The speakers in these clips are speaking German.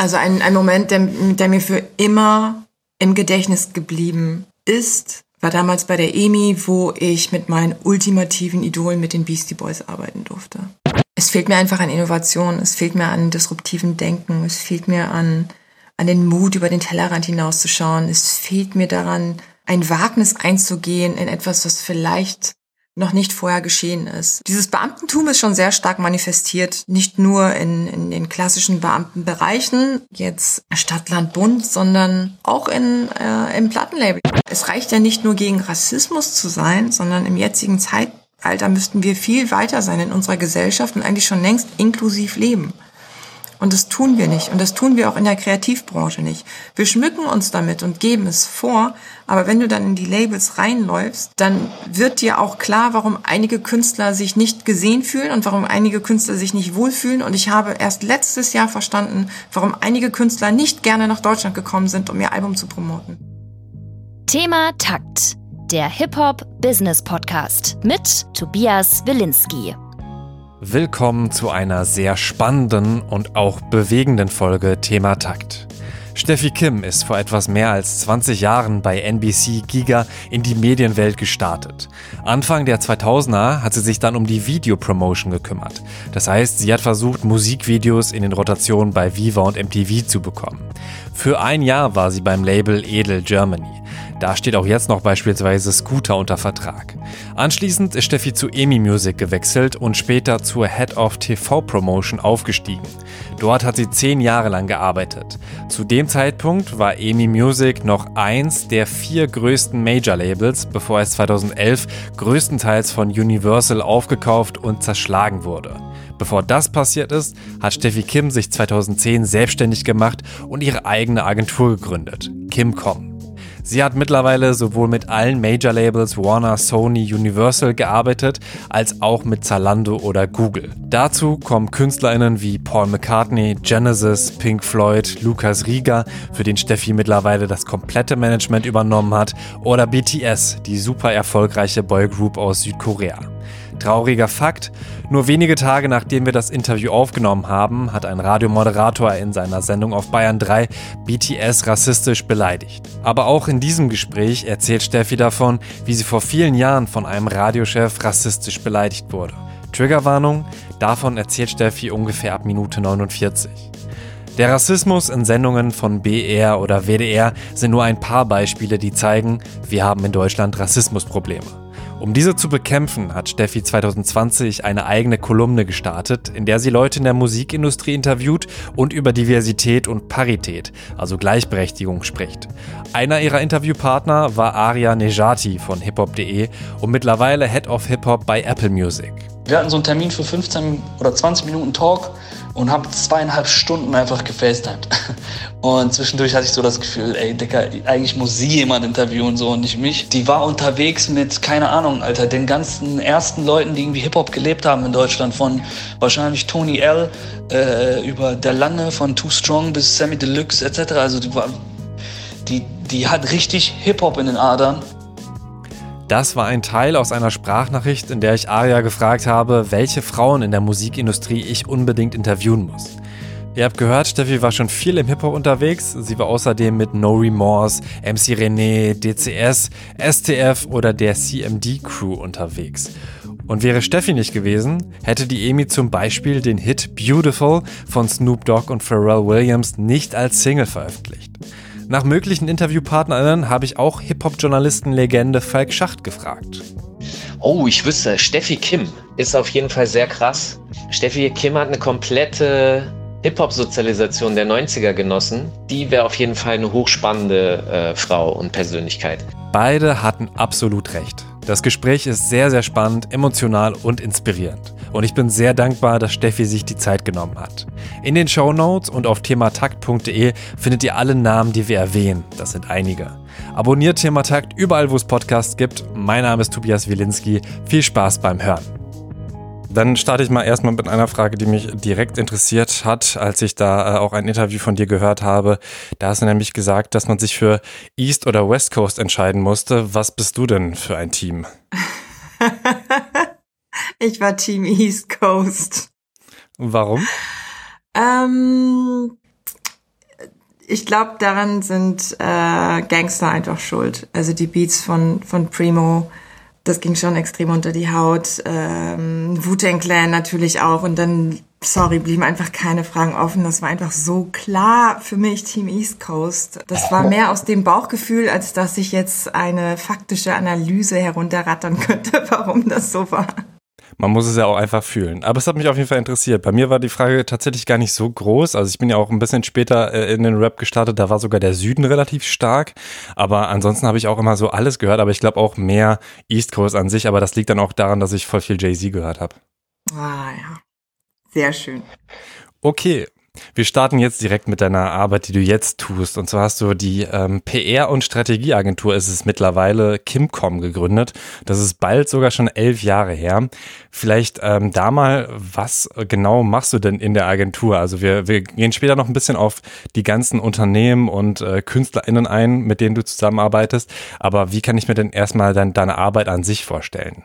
Also ein, ein Moment, der, der mir für immer im Gedächtnis geblieben ist, war damals bei der EMI, wo ich mit meinen ultimativen Idolen mit den Beastie Boys arbeiten durfte. Es fehlt mir einfach an Innovation, es fehlt mir an disruptiven Denken, es fehlt mir an, an den Mut, über den Tellerrand hinauszuschauen, es fehlt mir daran, ein Wagnis einzugehen in etwas, was vielleicht noch nicht vorher geschehen ist. Dieses Beamtentum ist schon sehr stark manifestiert, nicht nur in, in den klassischen Beamtenbereichen, jetzt Stadt, Land, Bund, sondern auch in, äh, im Plattenlabel. Es reicht ja nicht nur gegen Rassismus zu sein, sondern im jetzigen Zeitalter müssten wir viel weiter sein in unserer Gesellschaft und eigentlich schon längst inklusiv leben. Und das tun wir nicht. Und das tun wir auch in der Kreativbranche nicht. Wir schmücken uns damit und geben es vor. Aber wenn du dann in die Labels reinläufst, dann wird dir auch klar, warum einige Künstler sich nicht gesehen fühlen und warum einige Künstler sich nicht wohlfühlen. Und ich habe erst letztes Jahr verstanden, warum einige Künstler nicht gerne nach Deutschland gekommen sind, um ihr Album zu promoten. Thema Takt. Der Hip-Hop-Business-Podcast mit Tobias Wilinski. Willkommen zu einer sehr spannenden und auch bewegenden Folge Thema Takt. Steffi Kim ist vor etwas mehr als 20 Jahren bei NBC Giga in die Medienwelt gestartet. Anfang der 2000er hat sie sich dann um die Videopromotion gekümmert. Das heißt, sie hat versucht, Musikvideos in den Rotationen bei Viva und MTV zu bekommen. Für ein Jahr war sie beim Label Edel Germany. Da steht auch jetzt noch beispielsweise Scooter unter Vertrag. Anschließend ist Steffi zu EMI Music gewechselt und später zur Head of TV Promotion aufgestiegen. Dort hat sie zehn Jahre lang gearbeitet. Zu dem Zeitpunkt war EMI Music noch eins der vier größten Major-Labels, bevor es 2011 größtenteils von Universal aufgekauft und zerschlagen wurde. Bevor das passiert ist, hat Steffi Kim sich 2010 selbstständig gemacht und ihre eigene Agentur gegründet, KimCom. Sie hat mittlerweile sowohl mit allen Major-Labels Warner, Sony, Universal gearbeitet, als auch mit Zalando oder Google. Dazu kommen KünstlerInnen wie Paul McCartney, Genesis, Pink Floyd, Lucas Rieger, für den Steffi mittlerweile das komplette Management übernommen hat, oder BTS, die super erfolgreiche Boygroup aus Südkorea. Trauriger Fakt, nur wenige Tage nachdem wir das Interview aufgenommen haben, hat ein Radiomoderator in seiner Sendung auf Bayern 3 BTS rassistisch beleidigt. Aber auch in diesem Gespräch erzählt Steffi davon, wie sie vor vielen Jahren von einem Radiochef rassistisch beleidigt wurde. Triggerwarnung, davon erzählt Steffi ungefähr ab Minute 49. Der Rassismus in Sendungen von BR oder WDR sind nur ein paar Beispiele, die zeigen, wir haben in Deutschland Rassismusprobleme. Um diese zu bekämpfen, hat Steffi 2020 eine eigene Kolumne gestartet, in der sie Leute in der Musikindustrie interviewt und über Diversität und Parität, also Gleichberechtigung, spricht. Einer ihrer Interviewpartner war Aria Nejati von hiphop.de und mittlerweile Head of Hip-Hop bei Apple Music. Wir hatten so einen Termin für 15 oder 20 Minuten Talk und habe zweieinhalb Stunden einfach gefacetimed. Und zwischendurch hatte ich so das Gefühl, ey, Dicker, eigentlich muss sie jemand interviewen so und nicht mich. Die war unterwegs mit, keine Ahnung, Alter, den ganzen ersten Leuten, die irgendwie Hip-Hop gelebt haben in Deutschland, von wahrscheinlich Tony L. Äh, über Der Lange, von Too Strong bis Sammy Deluxe etc. Also die, war, die, die hat richtig Hip-Hop in den Adern. Das war ein Teil aus einer Sprachnachricht, in der ich Aria gefragt habe, welche Frauen in der Musikindustrie ich unbedingt interviewen muss. Ihr habt gehört, Steffi war schon viel im Hip-Hop unterwegs. Sie war außerdem mit No Remorse, MC René, DCS, STF oder der CMD Crew unterwegs. Und wäre Steffi nicht gewesen, hätte die EMI zum Beispiel den Hit Beautiful von Snoop Dogg und Pharrell Williams nicht als Single veröffentlicht. Nach möglichen InterviewpartnerInnen habe ich auch Hip-Hop-Journalisten-Legende Falk Schacht gefragt. Oh, ich wüsste, Steffi Kim ist auf jeden Fall sehr krass. Steffi Kim hat eine komplette Hip-Hop-Sozialisation der 90er genossen. Die wäre auf jeden Fall eine hochspannende äh, Frau und Persönlichkeit. Beide hatten absolut recht. Das Gespräch ist sehr, sehr spannend, emotional und inspirierend. Und ich bin sehr dankbar, dass Steffi sich die Zeit genommen hat. In den Show Notes und auf thematakt.de findet ihr alle Namen, die wir erwähnen. Das sind einige. Abonniert Thematakt überall, wo es Podcasts gibt. Mein Name ist Tobias Wilinski. Viel Spaß beim Hören. Dann starte ich mal erstmal mit einer Frage, die mich direkt interessiert hat, als ich da äh, auch ein Interview von dir gehört habe. Da hast du nämlich gesagt, dass man sich für East oder West Coast entscheiden musste. Was bist du denn für ein Team? ich war Team East Coast. Warum? Ähm, ich glaube, daran sind äh, Gangster einfach schuld. Also die Beats von, von Primo, das ging schon extrem unter die Haut. Ähm, Wu-Tang Clan natürlich auch. Und dann, sorry, blieben einfach keine Fragen offen. Das war einfach so klar für mich, Team East Coast. Das war mehr aus dem Bauchgefühl, als dass ich jetzt eine faktische Analyse herunterrattern könnte, warum das so war. Man muss es ja auch einfach fühlen. Aber es hat mich auf jeden Fall interessiert. Bei mir war die Frage tatsächlich gar nicht so groß. Also ich bin ja auch ein bisschen später äh, in den Rap gestartet. Da war sogar der Süden relativ stark. Aber ansonsten habe ich auch immer so alles gehört. Aber ich glaube auch mehr East Coast an sich. Aber das liegt dann auch daran, dass ich voll viel Jay-Z gehört habe. Ah ja, sehr schön. Okay, wir starten jetzt direkt mit deiner Arbeit, die du jetzt tust. Und zwar hast du die ähm, PR- und Strategieagentur, ist es mittlerweile, Kimcom gegründet. Das ist bald sogar schon elf Jahre her. Vielleicht ähm, da mal, was genau machst du denn in der Agentur? Also wir, wir gehen später noch ein bisschen auf die ganzen Unternehmen und äh, KünstlerInnen ein, mit denen du zusammenarbeitest. Aber wie kann ich mir denn erstmal dann deine Arbeit an sich vorstellen?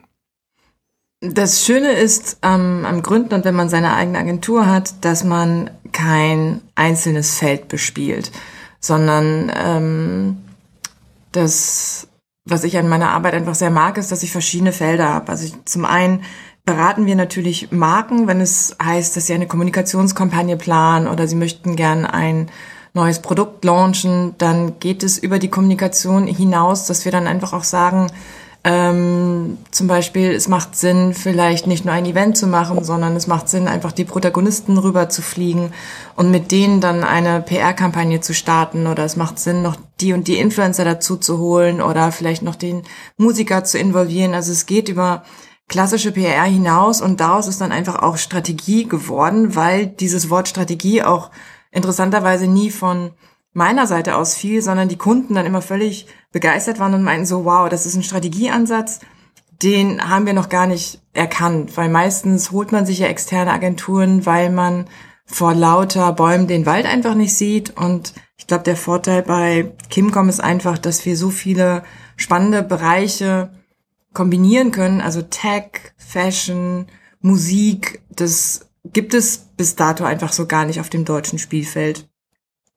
Das Schöne ist ähm, am Gründen und wenn man seine eigene Agentur hat, dass man kein einzelnes Feld bespielt, sondern ähm, das, was ich an meiner Arbeit einfach sehr mag, ist, dass ich verschiedene Felder habe. Also ich, zum einen beraten wir natürlich Marken, wenn es heißt, dass sie eine Kommunikationskampagne planen oder sie möchten gern ein neues Produkt launchen, dann geht es über die Kommunikation hinaus, dass wir dann einfach auch sagen, ähm, zum Beispiel, es macht Sinn, vielleicht nicht nur ein Event zu machen, sondern es macht Sinn, einfach die Protagonisten rüber zu fliegen und mit denen dann eine PR-Kampagne zu starten. Oder es macht Sinn, noch die und die Influencer dazu zu holen oder vielleicht noch den Musiker zu involvieren. Also es geht über klassische PR hinaus und daraus ist dann einfach auch Strategie geworden, weil dieses Wort Strategie auch interessanterweise nie von meiner Seite aus fiel, sondern die Kunden dann immer völlig begeistert waren und meinten so, wow, das ist ein Strategieansatz, den haben wir noch gar nicht erkannt, weil meistens holt man sich ja externe Agenturen, weil man vor lauter Bäumen den Wald einfach nicht sieht und ich glaube, der Vorteil bei Kimcom ist einfach, dass wir so viele spannende Bereiche kombinieren können, also Tech, Fashion, Musik, das gibt es bis dato einfach so gar nicht auf dem deutschen Spielfeld.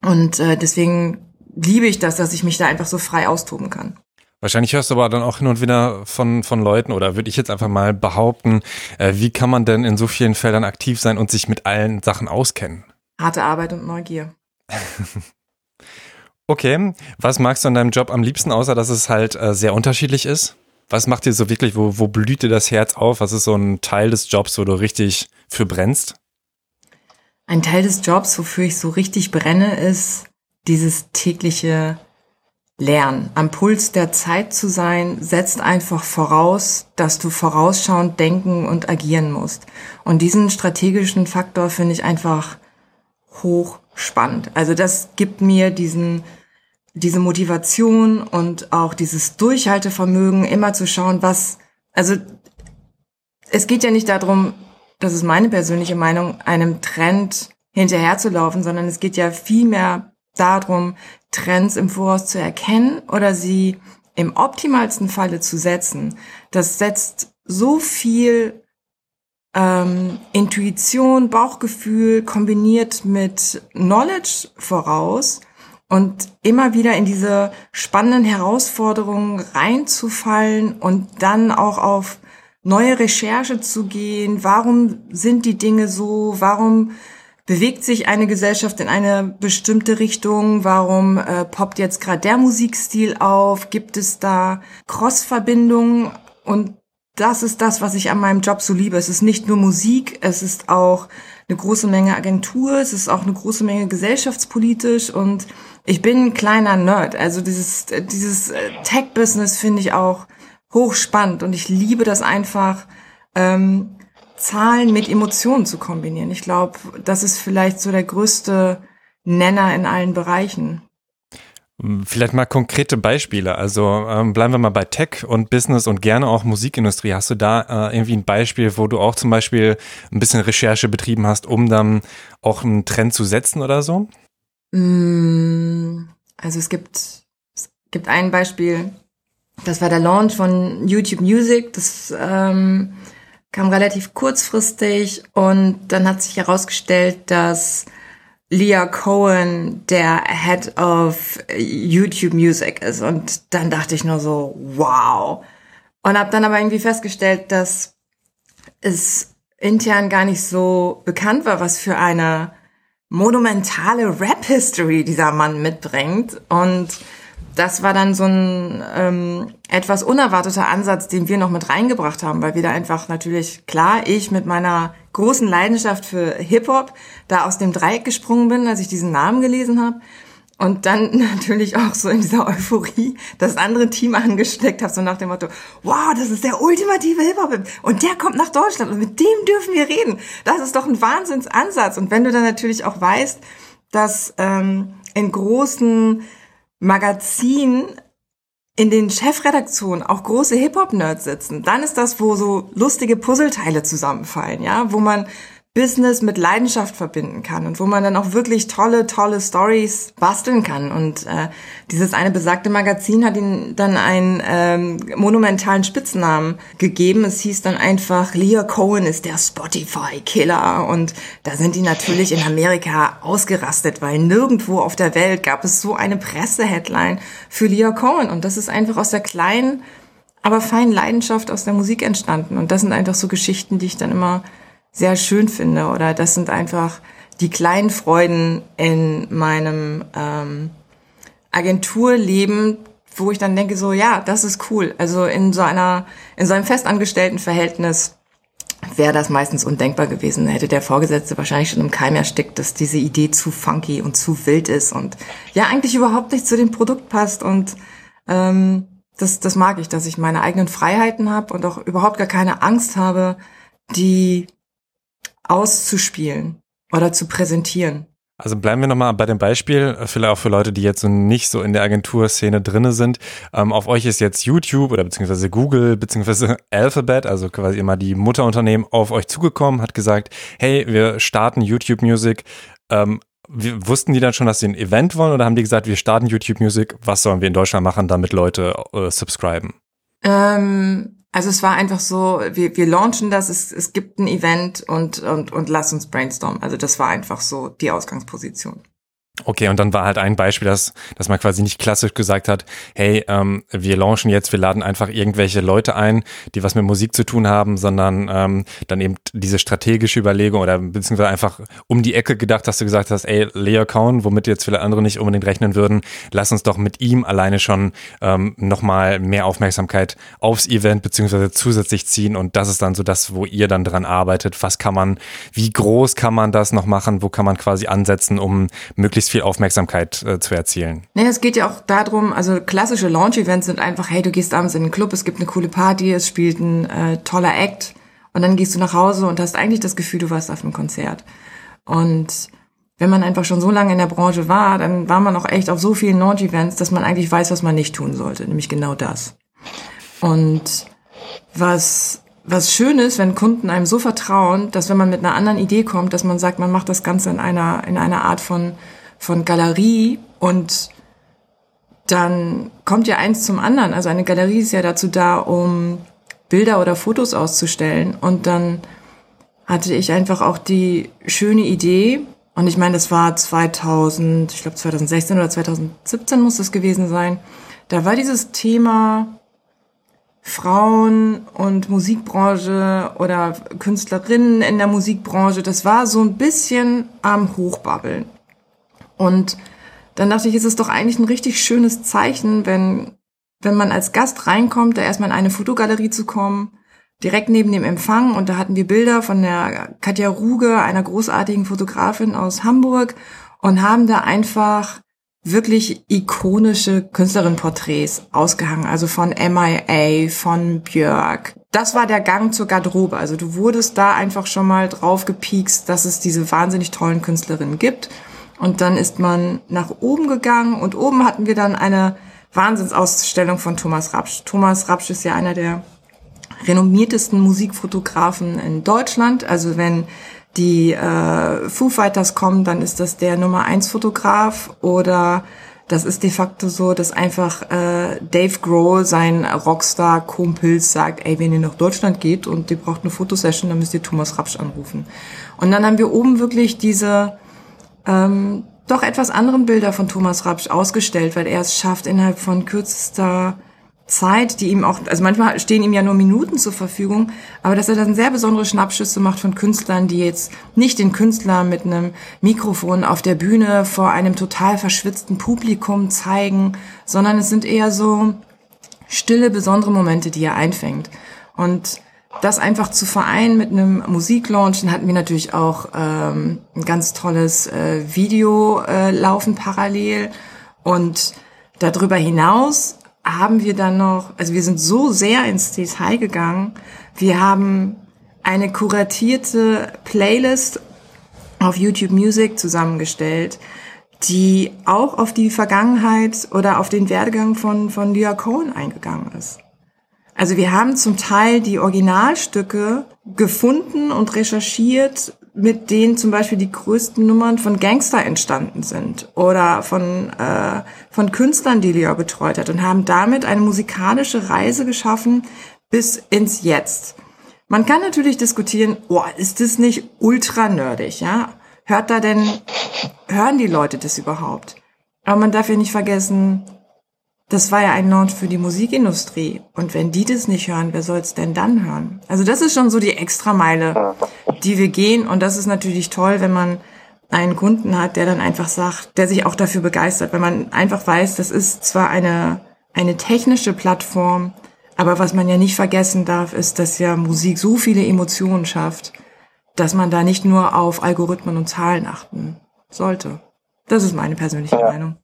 Und äh, deswegen liebe ich das, dass ich mich da einfach so frei austoben kann. Wahrscheinlich hörst du aber dann auch hin und wieder von, von Leuten oder würde ich jetzt einfach mal behaupten, äh, wie kann man denn in so vielen Feldern aktiv sein und sich mit allen Sachen auskennen? Harte Arbeit und Neugier. okay, was magst du an deinem Job am liebsten, außer dass es halt äh, sehr unterschiedlich ist? Was macht dir so wirklich, wo, wo blüht dir das Herz auf? Was ist so ein Teil des Jobs, wo du richtig für brennst? Ein Teil des Jobs, wofür ich so richtig brenne, ist dieses tägliche Lernen. Am Puls der Zeit zu sein, setzt einfach voraus, dass du vorausschauend denken und agieren musst. Und diesen strategischen Faktor finde ich einfach hochspannend. Also das gibt mir diesen, diese Motivation und auch dieses Durchhaltevermögen, immer zu schauen, was, also es geht ja nicht darum, das ist meine persönliche Meinung, einem Trend hinterherzulaufen, sondern es geht ja vielmehr darum, Trends im Voraus zu erkennen oder sie im optimalsten Falle zu setzen. Das setzt so viel ähm, Intuition, Bauchgefühl kombiniert mit Knowledge voraus und immer wieder in diese spannenden Herausforderungen reinzufallen und dann auch auf neue Recherche zu gehen. Warum sind die Dinge so? Warum bewegt sich eine Gesellschaft in eine bestimmte Richtung? Warum äh, poppt jetzt gerade der Musikstil auf? Gibt es da Crossverbindungen? Und das ist das, was ich an meinem Job so liebe. Es ist nicht nur Musik, es ist auch eine große Menge Agentur, es ist auch eine große Menge gesellschaftspolitisch und ich bin ein kleiner Nerd. Also dieses, dieses äh, Tech-Business finde ich auch hochspannend und ich liebe das einfach, ähm, Zahlen mit Emotionen zu kombinieren. Ich glaube, das ist vielleicht so der größte Nenner in allen Bereichen. Vielleicht mal konkrete Beispiele. Also ähm, bleiben wir mal bei Tech und Business und gerne auch Musikindustrie. Hast du da äh, irgendwie ein Beispiel, wo du auch zum Beispiel ein bisschen Recherche betrieben hast, um dann auch einen Trend zu setzen oder so? Mm, also es gibt, es gibt ein Beispiel, das war der Launch von YouTube Music. Das ähm, kam relativ kurzfristig und dann hat sich herausgestellt, dass Leah Cohen der Head of YouTube Music ist. Und dann dachte ich nur so, wow. Und habe dann aber irgendwie festgestellt, dass es intern gar nicht so bekannt war, was für eine monumentale Rap-History dieser Mann mitbringt. Und das war dann so ein ähm, etwas unerwarteter Ansatz, den wir noch mit reingebracht haben, weil wir da einfach natürlich, klar, ich mit meiner großen Leidenschaft für Hip-Hop da aus dem Dreieck gesprungen bin, als ich diesen Namen gelesen habe. Und dann natürlich auch so in dieser Euphorie das andere Team angesteckt habe, so nach dem Motto, wow, das ist der ultimative Hip-Hop und der kommt nach Deutschland und mit dem dürfen wir reden. Das ist doch ein Wahnsinnsansatz. Und wenn du dann natürlich auch weißt, dass ähm, in großen Magazinen in den Chefredaktionen auch große Hip-Hop-Nerds sitzen, dann ist das, wo so lustige Puzzleteile zusammenfallen, ja, wo man Business mit Leidenschaft verbinden kann und wo man dann auch wirklich tolle, tolle Stories basteln kann. Und äh, dieses eine besagte Magazin hat ihm dann einen ähm, monumentalen Spitznamen gegeben. Es hieß dann einfach, Leah Cohen ist der Spotify-Killer. Und da sind die natürlich in Amerika ausgerastet, weil nirgendwo auf der Welt gab es so eine Presseheadline für Leah Cohen. Und das ist einfach aus der kleinen, aber feinen Leidenschaft aus der Musik entstanden. Und das sind einfach so Geschichten, die ich dann immer sehr schön finde. Oder das sind einfach die kleinen Freuden in meinem ähm, Agenturleben, wo ich dann denke, so ja, das ist cool. Also in so einer, in so einem festangestellten Verhältnis wäre das meistens undenkbar gewesen. Hätte der Vorgesetzte wahrscheinlich schon im Keim erstickt, dass diese Idee zu funky und zu wild ist und ja eigentlich überhaupt nicht zu dem Produkt passt. Und ähm, das, das mag ich, dass ich meine eigenen Freiheiten habe und auch überhaupt gar keine Angst habe, die auszuspielen oder zu präsentieren. Also bleiben wir nochmal bei dem Beispiel, vielleicht auch für Leute, die jetzt so nicht so in der Agenturszene drinne sind. Ähm, auf euch ist jetzt YouTube oder beziehungsweise Google beziehungsweise Alphabet, also quasi immer die Mutterunternehmen, auf euch zugekommen, hat gesagt, hey, wir starten YouTube Music. Ähm, wussten die dann schon, dass sie ein Event wollen oder haben die gesagt, wir starten YouTube Music, was sollen wir in Deutschland machen, damit Leute äh, subscriben? Ähm, also es war einfach so, wir, wir launchen das, es, es gibt ein Event und, und, und lass uns brainstormen. Also das war einfach so die Ausgangsposition. Okay, und dann war halt ein Beispiel, dass, dass man quasi nicht klassisch gesagt hat, hey, ähm, wir launchen jetzt, wir laden einfach irgendwelche Leute ein, die was mit Musik zu tun haben, sondern ähm, dann eben diese strategische Überlegung oder beziehungsweise einfach um die Ecke gedacht, dass du gesagt hast, ey, Leo Cohn, womit jetzt viele andere nicht unbedingt rechnen würden, lass uns doch mit ihm alleine schon ähm, nochmal mehr Aufmerksamkeit aufs Event beziehungsweise zusätzlich ziehen und das ist dann so das, wo ihr dann dran arbeitet. Was kann man, wie groß kann man das noch machen, wo kann man quasi ansetzen, um möglichst möglichst viel Aufmerksamkeit äh, zu erzielen. Nee, es geht ja auch darum, also klassische Launch-Events sind einfach, hey, du gehst abends in den Club, es gibt eine coole Party, es spielt ein äh, toller Act und dann gehst du nach Hause und hast eigentlich das Gefühl, du warst auf einem Konzert. Und wenn man einfach schon so lange in der Branche war, dann war man auch echt auf so vielen Launch-Events, dass man eigentlich weiß, was man nicht tun sollte, nämlich genau das. Und was was schön ist, wenn Kunden einem so vertrauen, dass wenn man mit einer anderen Idee kommt, dass man sagt, man macht das Ganze in einer, in einer Art von von Galerie und dann kommt ja eins zum anderen. Also eine Galerie ist ja dazu da, um Bilder oder Fotos auszustellen. Und dann hatte ich einfach auch die schöne Idee, und ich meine, das war 2000, ich glaube 2016 oder 2017 muss das gewesen sein. Da war dieses Thema Frauen und Musikbranche oder Künstlerinnen in der Musikbranche, das war so ein bisschen am Hochbabbeln. Und dann dachte ich, ist es doch eigentlich ein richtig schönes Zeichen, wenn, wenn man als Gast reinkommt, da erstmal in eine Fotogalerie zu kommen, direkt neben dem Empfang. Und da hatten wir Bilder von der Katja Ruge, einer großartigen Fotografin aus Hamburg, und haben da einfach wirklich ikonische Künstlerinnenporträts ausgehangen, also von MIA, von Björk. Das war der Gang zur Garderobe. Also du wurdest da einfach schon mal drauf gepiekst, dass es diese wahnsinnig tollen Künstlerinnen gibt. Und dann ist man nach oben gegangen und oben hatten wir dann eine Wahnsinnsausstellung von Thomas Rapsch. Thomas Rapsch ist ja einer der renommiertesten Musikfotografen in Deutschland. Also wenn die äh, Foo Fighters kommen, dann ist das der Nummer eins Fotograf oder das ist de facto so, dass einfach äh, Dave Grohl, sein Rockstar-Kumpel, sagt, ey, wenn ihr nach Deutschland geht und ihr braucht eine Fotosession, dann müsst ihr Thomas Rapsch anrufen. Und dann haben wir oben wirklich diese ähm, doch etwas anderen Bilder von Thomas Rapsch ausgestellt, weil er es schafft, innerhalb von kürzester Zeit, die ihm auch, also manchmal stehen ihm ja nur Minuten zur Verfügung, aber dass er dann sehr besondere Schnappschüsse macht von Künstlern, die jetzt nicht den Künstler mit einem Mikrofon auf der Bühne vor einem total verschwitzten Publikum zeigen, sondern es sind eher so stille, besondere Momente, die er einfängt. Und das einfach zu vereinen mit einem Musiklaunch, dann hatten wir natürlich auch ähm, ein ganz tolles äh, Video äh, laufen parallel und darüber hinaus haben wir dann noch, also wir sind so sehr ins Detail gegangen. Wir haben eine kuratierte Playlist auf YouTube Music zusammengestellt, die auch auf die Vergangenheit oder auf den Werdegang von, von Leah Cohen eingegangen ist. Also wir haben zum Teil die Originalstücke gefunden und recherchiert, mit denen zum Beispiel die größten Nummern von Gangster entstanden sind oder von, äh, von Künstlern, die Leo betreut hat und haben damit eine musikalische Reise geschaffen bis ins Jetzt. Man kann natürlich diskutieren, oh, ist das nicht ultra nerdig, ja? Hört da denn, hören die Leute das überhaupt? Aber man darf ja nicht vergessen, das war ja ein Launch für die Musikindustrie. Und wenn die das nicht hören, wer soll es denn dann hören? Also das ist schon so die Extrameile, die wir gehen. Und das ist natürlich toll, wenn man einen Kunden hat, der dann einfach sagt, der sich auch dafür begeistert, wenn man einfach weiß, das ist zwar eine, eine technische Plattform, aber was man ja nicht vergessen darf, ist, dass ja Musik so viele Emotionen schafft, dass man da nicht nur auf Algorithmen und Zahlen achten sollte. Das ist meine persönliche Meinung.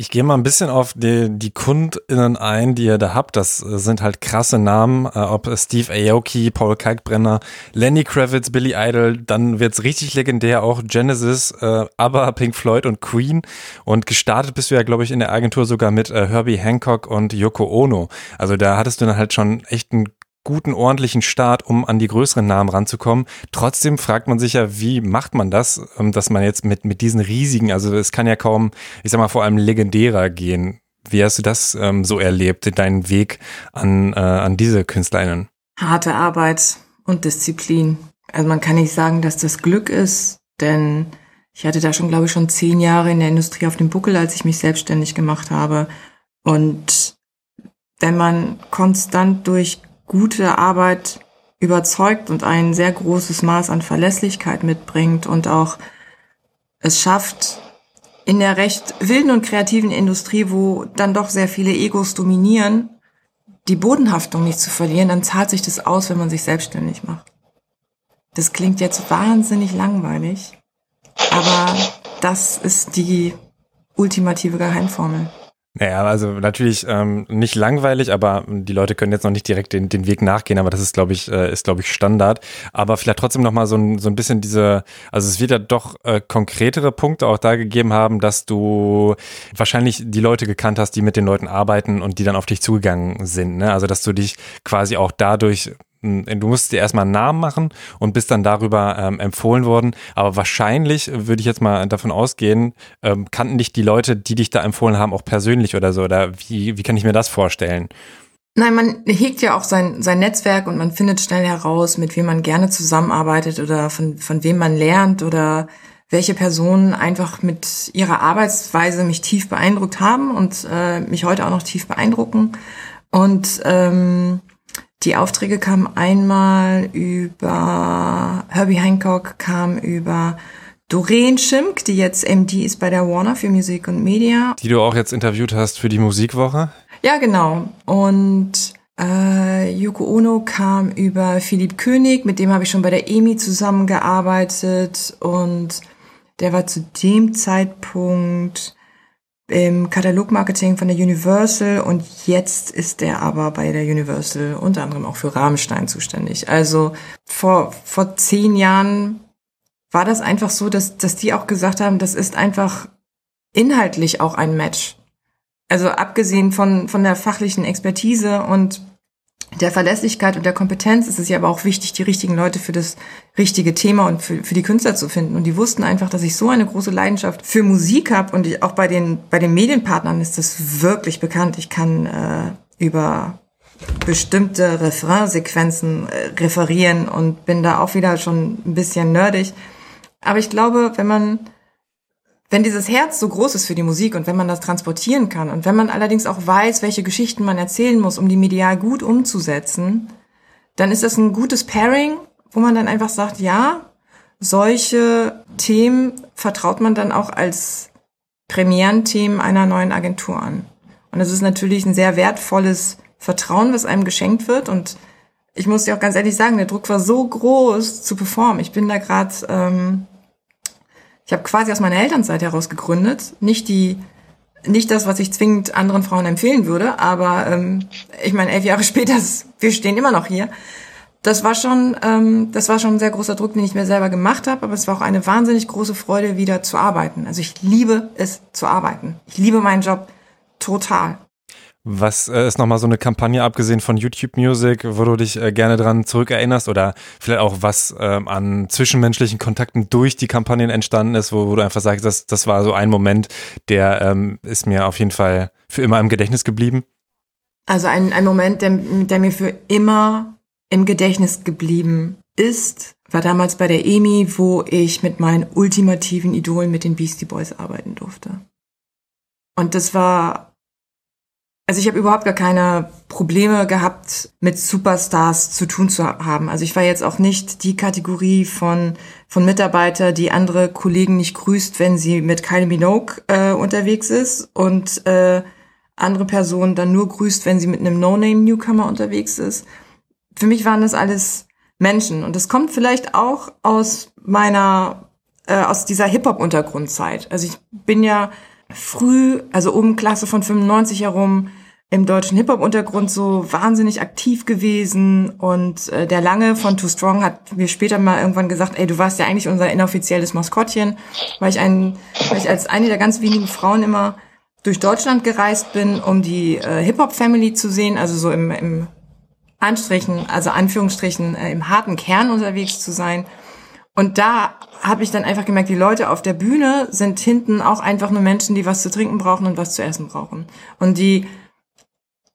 Ich gehe mal ein bisschen auf die, die KundInnen ein, die ihr da habt. Das äh, sind halt krasse Namen, äh, ob Steve Aoki, Paul Kalkbrenner, Lenny Kravitz, Billy Idol, dann wird's richtig legendär, auch Genesis, äh, ABBA, Pink Floyd und Queen. Und gestartet bist du ja, glaube ich, in der Agentur sogar mit Herbie Hancock und Yoko Ono. Also da hattest du dann halt schon echt einen guten, ordentlichen Start, um an die größeren Namen ranzukommen. Trotzdem fragt man sich ja, wie macht man das, ähm, dass man jetzt mit, mit diesen riesigen, also es kann ja kaum, ich sag mal, vor allem legendärer gehen. Wie hast du das ähm, so erlebt, deinen Weg an, äh, an diese KünstlerInnen? Harte Arbeit und Disziplin. Also man kann nicht sagen, dass das Glück ist, denn ich hatte da schon, glaube ich, schon zehn Jahre in der Industrie auf dem Buckel, als ich mich selbstständig gemacht habe. Und wenn man konstant durch gute Arbeit überzeugt und ein sehr großes Maß an Verlässlichkeit mitbringt und auch es schafft, in der recht wilden und kreativen Industrie, wo dann doch sehr viele Egos dominieren, die Bodenhaftung nicht zu verlieren, dann zahlt sich das aus, wenn man sich selbstständig macht. Das klingt jetzt wahnsinnig langweilig, aber das ist die ultimative Geheimformel. Naja, also natürlich ähm, nicht langweilig, aber die Leute können jetzt noch nicht direkt den, den Weg nachgehen, aber das ist, glaube ich, äh, ist, glaube ich, Standard. Aber vielleicht trotzdem nochmal so ein, so ein bisschen diese, also es wird ja doch äh, konkretere Punkte auch da gegeben haben, dass du wahrscheinlich die Leute gekannt hast, die mit den Leuten arbeiten und die dann auf dich zugegangen sind. Ne? Also dass du dich quasi auch dadurch du musst dir erstmal einen Namen machen und bist dann darüber ähm, empfohlen worden. Aber wahrscheinlich würde ich jetzt mal davon ausgehen, ähm, kannten dich die Leute, die dich da empfohlen haben, auch persönlich oder so. Oder wie, wie kann ich mir das vorstellen? Nein, man hegt ja auch sein, sein Netzwerk und man findet schnell heraus, mit wem man gerne zusammenarbeitet oder von, von wem man lernt oder welche Personen einfach mit ihrer Arbeitsweise mich tief beeindruckt haben und äh, mich heute auch noch tief beeindrucken. Und ähm, die Aufträge kamen einmal über Herbie Hancock, kam über Doreen Schimk, die jetzt MD ist bei der Warner für Musik und Media. Die du auch jetzt interviewt hast für die Musikwoche? Ja, genau. Und äh, Yoko Ono kam über Philipp König, mit dem habe ich schon bei der EMI zusammengearbeitet und der war zu dem Zeitpunkt im Katalogmarketing von der Universal und jetzt ist er aber bei der Universal unter anderem auch für Rahmenstein zuständig. Also vor, vor zehn Jahren war das einfach so, dass, dass die auch gesagt haben, das ist einfach inhaltlich auch ein Match. Also abgesehen von, von der fachlichen Expertise und der Verlässlichkeit und der Kompetenz ist es ja aber auch wichtig, die richtigen Leute für das richtige Thema und für, für die Künstler zu finden. Und die wussten einfach, dass ich so eine große Leidenschaft für Musik habe und ich, auch bei den, bei den Medienpartnern ist das wirklich bekannt. Ich kann äh, über bestimmte Refrainsequenzen äh, referieren und bin da auch wieder schon ein bisschen nerdig. Aber ich glaube, wenn man wenn dieses Herz so groß ist für die Musik und wenn man das transportieren kann und wenn man allerdings auch weiß, welche Geschichten man erzählen muss, um die medial gut umzusetzen, dann ist das ein gutes Pairing, wo man dann einfach sagt, ja, solche Themen vertraut man dann auch als Premierenthemen einer neuen Agentur an. Und das ist natürlich ein sehr wertvolles Vertrauen, was einem geschenkt wird. Und ich muss dir auch ganz ehrlich sagen, der Druck war so groß zu performen. Ich bin da gerade, ähm, ich habe quasi aus meiner Elternzeit heraus gegründet. Nicht die, nicht das, was ich zwingend anderen Frauen empfehlen würde, aber ähm, ich meine, elf Jahre später, wir stehen immer noch hier das war schon, ähm, das war schon ein sehr großer Druck, den ich mir selber gemacht habe, aber es war auch eine wahnsinnig große Freude, wieder zu arbeiten. Also ich liebe es zu arbeiten. Ich liebe meinen Job total. Was äh, ist nochmal so eine Kampagne, abgesehen von YouTube Music, wo du dich äh, gerne dran zurückerinnerst oder vielleicht auch was ähm, an zwischenmenschlichen Kontakten durch die Kampagnen entstanden ist, wo, wo du einfach sagst, das, das war so ein Moment, der ähm, ist mir auf jeden Fall für immer im Gedächtnis geblieben? Also ein, ein Moment, der, der mir für immer im Gedächtnis geblieben ist, war damals bei der EMI, wo ich mit meinen ultimativen Idolen mit den Beastie Boys arbeiten durfte. Und das war, also ich habe überhaupt gar keine Probleme gehabt, mit Superstars zu tun zu haben. Also ich war jetzt auch nicht die Kategorie von, von Mitarbeiter, die andere Kollegen nicht grüßt, wenn sie mit Kylie Minogue äh, unterwegs ist und äh, andere Personen dann nur grüßt, wenn sie mit einem No-Name-Newcomer unterwegs ist für mich waren das alles Menschen. Und das kommt vielleicht auch aus meiner, äh, aus dieser Hip-Hop-Untergrundzeit. Also ich bin ja früh, also um Klasse von 95 herum, im deutschen Hip-Hop-Untergrund so wahnsinnig aktiv gewesen und äh, der Lange von Too Strong hat mir später mal irgendwann gesagt, ey, du warst ja eigentlich unser inoffizielles Maskottchen, weil ich, ein, weil ich als eine der ganz wenigen Frauen immer durch Deutschland gereist bin, um die äh, Hip-Hop-Family zu sehen, also so im, im Anstrichen, also Anführungsstrichen, äh, im harten Kern unterwegs zu sein. Und da habe ich dann einfach gemerkt, die Leute auf der Bühne sind hinten auch einfach nur Menschen, die was zu trinken brauchen und was zu essen brauchen. Und die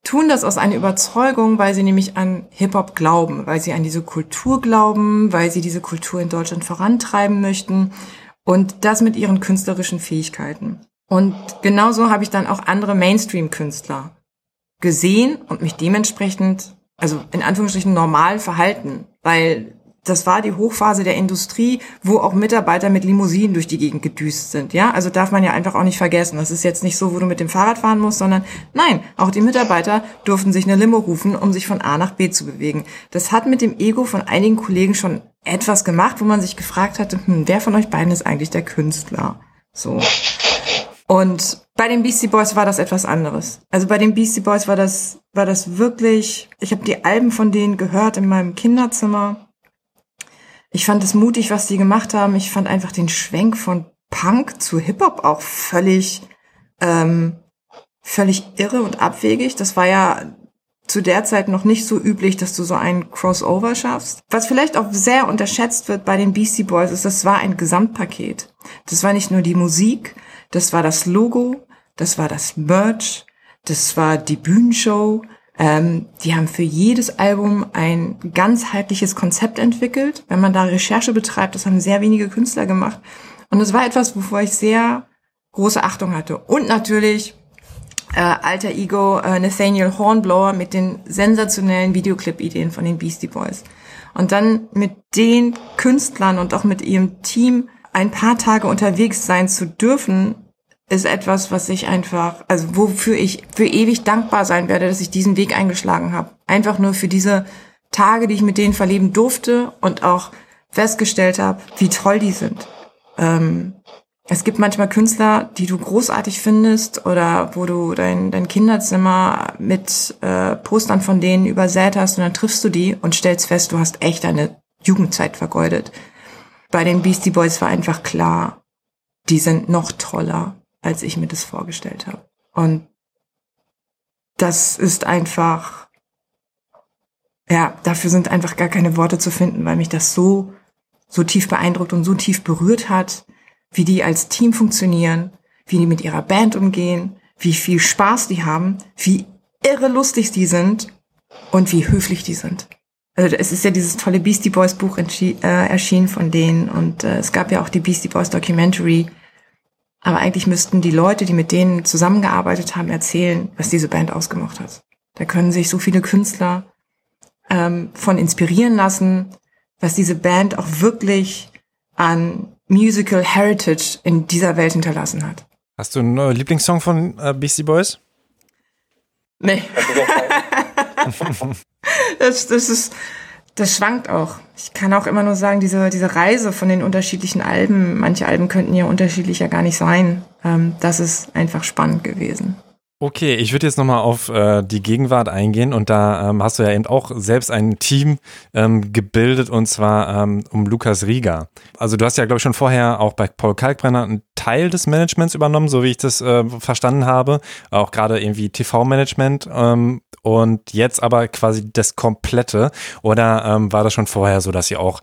tun das aus einer Überzeugung, weil sie nämlich an Hip-Hop glauben, weil sie an diese Kultur glauben, weil sie diese Kultur in Deutschland vorantreiben möchten und das mit ihren künstlerischen Fähigkeiten. Und genauso habe ich dann auch andere Mainstream-Künstler gesehen und mich dementsprechend also in Anführungsstrichen normal verhalten, weil das war die Hochphase der Industrie, wo auch Mitarbeiter mit Limousinen durch die Gegend gedüst sind. Ja, also darf man ja einfach auch nicht vergessen. Das ist jetzt nicht so, wo du mit dem Fahrrad fahren musst, sondern nein, auch die Mitarbeiter durften sich eine Limo rufen, um sich von A nach B zu bewegen. Das hat mit dem Ego von einigen Kollegen schon etwas gemacht, wo man sich gefragt hatte, hm, wer von euch beiden ist eigentlich der Künstler? So. Und bei den Beastie Boys war das etwas anderes. Also bei den Beastie Boys war das, war das wirklich, ich habe die Alben von denen gehört in meinem Kinderzimmer. Ich fand es mutig, was die gemacht haben. Ich fand einfach den Schwenk von Punk zu Hip-Hop auch völlig, ähm, völlig irre und abwegig. Das war ja zu der Zeit noch nicht so üblich, dass du so einen Crossover schaffst. Was vielleicht auch sehr unterschätzt wird bei den Beastie Boys ist, das war ein Gesamtpaket. Das war nicht nur die Musik, das war das Logo, das war das Merch, das war die Bühnenshow. Ähm, die haben für jedes Album ein ganzheitliches Konzept entwickelt. Wenn man da Recherche betreibt, das haben sehr wenige Künstler gemacht. Und es war etwas, wovor ich sehr große Achtung hatte. Und natürlich äh, alter Ego äh, Nathaniel Hornblower mit den sensationellen Videoclip-Ideen von den Beastie Boys. Und dann mit den Künstlern und auch mit ihrem Team ein paar Tage unterwegs sein zu dürfen, ist etwas, was ich einfach, also wofür ich für ewig dankbar sein werde, dass ich diesen Weg eingeschlagen habe. Einfach nur für diese Tage, die ich mit denen verleben durfte und auch festgestellt habe, wie toll die sind. Ähm, es gibt manchmal Künstler, die du großartig findest oder wo du dein, dein Kinderzimmer mit äh, Postern von denen übersät hast und dann triffst du die und stellst fest, du hast echt deine Jugendzeit vergeudet. Bei den Beastie Boys war einfach klar, die sind noch toller als ich mir das vorgestellt habe. Und das ist einfach, ja, dafür sind einfach gar keine Worte zu finden, weil mich das so, so tief beeindruckt und so tief berührt hat, wie die als Team funktionieren, wie die mit ihrer Band umgehen, wie viel Spaß die haben, wie irre lustig die sind und wie höflich die sind. Also es ist ja dieses tolle Beastie Boys Buch äh, erschienen von denen und äh, es gab ja auch die Beastie Boys Documentary Aber eigentlich müssten die Leute, die mit denen zusammengearbeitet haben, erzählen, was diese Band ausgemacht hat. Da können sich so viele Künstler ähm, von inspirieren lassen, was diese Band auch wirklich an Musical Heritage in dieser Welt hinterlassen hat. Hast du einen äh, Lieblingssong von äh, Beastie Boys? Nee. das, das ist, das schwankt auch. Ich kann auch immer nur sagen, diese, diese Reise von den unterschiedlichen Alben, manche Alben könnten ja unterschiedlicher gar nicht sein. Ähm, das ist einfach spannend gewesen. Okay, ich würde jetzt nochmal auf äh, die Gegenwart eingehen und da ähm, hast du ja eben auch selbst ein Team ähm, gebildet und zwar ähm, um Lukas Rieger. Also du hast ja, glaube ich, schon vorher auch bei Paul Kalkbrenner einen Teil des Managements übernommen, so wie ich das äh, verstanden habe. Auch gerade irgendwie TV-Management ähm, und jetzt aber quasi das Komplette. Oder ähm, war das schon vorher so, dass ihr auch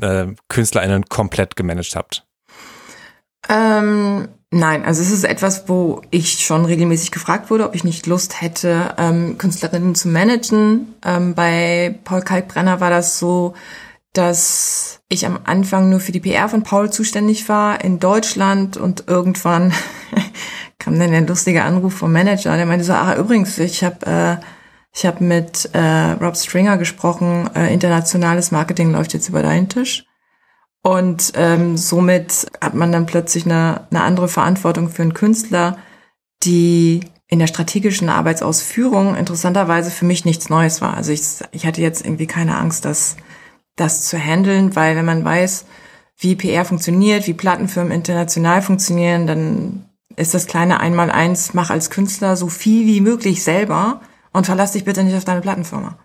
äh, KünstlerInnen komplett gemanagt habt? Ähm Nein, also es ist etwas, wo ich schon regelmäßig gefragt wurde, ob ich nicht Lust hätte, ähm, Künstlerinnen zu managen. Ähm, bei Paul Kalkbrenner war das so, dass ich am Anfang nur für die PR von Paul zuständig war in Deutschland und irgendwann kam dann ein lustiger Anruf vom Manager, der meinte so, ach übrigens, ich habe äh, ich habe mit äh, Rob Stringer gesprochen, äh, internationales Marketing läuft jetzt über deinen Tisch. Und ähm, somit hat man dann plötzlich eine, eine andere Verantwortung für einen Künstler, die in der strategischen Arbeitsausführung interessanterweise für mich nichts Neues war. Also ich, ich hatte jetzt irgendwie keine Angst, das, das zu handeln, weil wenn man weiß, wie PR funktioniert, wie Plattenfirmen international funktionieren, dann ist das kleine Einmaleins, mach als Künstler so viel wie möglich selber und verlass dich bitte nicht auf deine Plattenfirma.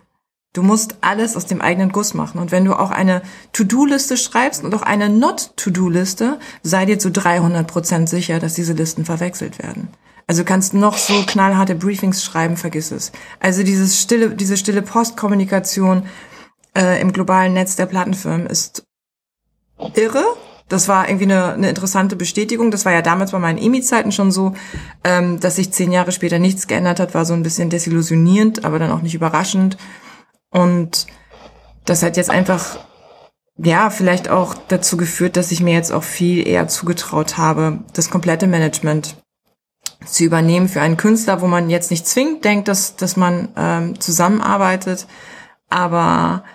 Du musst alles aus dem eigenen Guss machen. Und wenn du auch eine To-Do-Liste schreibst und auch eine Not-To-Do-Liste, sei dir zu 300 Prozent sicher, dass diese Listen verwechselt werden. Also kannst noch so knallharte Briefings schreiben, vergiss es. Also dieses stille, diese stille Postkommunikation äh, im globalen Netz der Plattenfirmen ist irre. Das war irgendwie eine, eine interessante Bestätigung. Das war ja damals bei meinen EMI-Zeiten schon so, ähm, dass sich zehn Jahre später nichts geändert hat, war so ein bisschen desillusionierend, aber dann auch nicht überraschend. Und das hat jetzt einfach, ja, vielleicht auch dazu geführt, dass ich mir jetzt auch viel eher zugetraut habe, das komplette Management zu übernehmen für einen Künstler, wo man jetzt nicht zwingend denkt, dass, dass man ähm, zusammenarbeitet, aber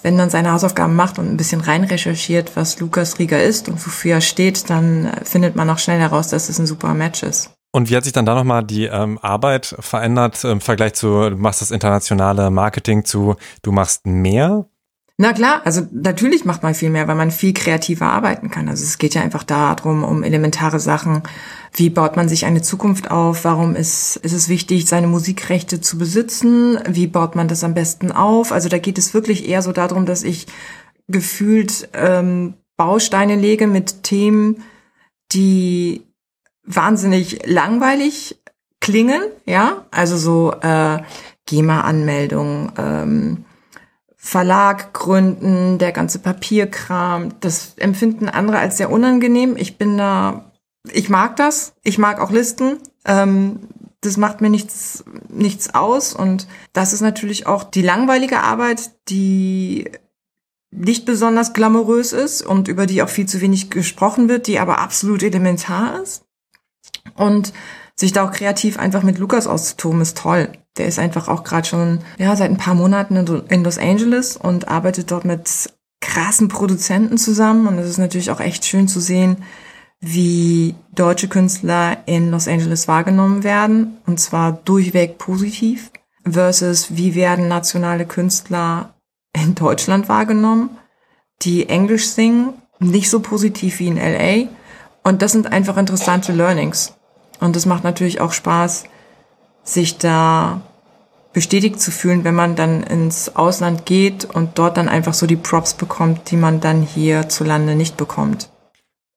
wenn man seine Hausaufgaben macht und ein bisschen rein recherchiert, was Lukas Rieger ist und wofür er steht, dann findet man auch schnell heraus, dass es ein super Match ist. Und wie hat sich dann da nochmal die ähm, Arbeit verändert im Vergleich zu, du machst das internationale Marketing zu, du machst mehr? Na klar, also natürlich macht man viel mehr, weil man viel kreativer arbeiten kann. Also es geht ja einfach darum, um elementare Sachen. Wie baut man sich eine Zukunft auf? Warum ist, ist es wichtig, seine Musikrechte zu besitzen? Wie baut man das am besten auf? Also da geht es wirklich eher so darum, dass ich gefühlt ähm, Bausteine lege mit Themen, die wahnsinnig langweilig klingen, ja, also so äh, GEMA-Anmeldung, ähm, Verlag gründen, der ganze Papierkram, das empfinden andere als sehr unangenehm. Ich bin da, ich mag das, ich mag auch Listen. Ähm, das macht mir nichts, nichts aus. Und das ist natürlich auch die langweilige Arbeit, die nicht besonders glamourös ist und über die auch viel zu wenig gesprochen wird, die aber absolut elementar ist. Und sich da auch kreativ einfach mit Lukas auszutoben, ist toll. Der ist einfach auch gerade schon ja seit ein paar Monaten in Los Angeles und arbeitet dort mit krassen Produzenten zusammen. Und es ist natürlich auch echt schön zu sehen, wie deutsche Künstler in Los Angeles wahrgenommen werden. Und zwar durchweg positiv. Versus wie werden nationale Künstler in Deutschland wahrgenommen, die Englisch singen, nicht so positiv wie in LA und das sind einfach interessante Learnings. Und es macht natürlich auch Spaß, sich da bestätigt zu fühlen, wenn man dann ins Ausland geht und dort dann einfach so die Props bekommt, die man dann hier zu Lande nicht bekommt.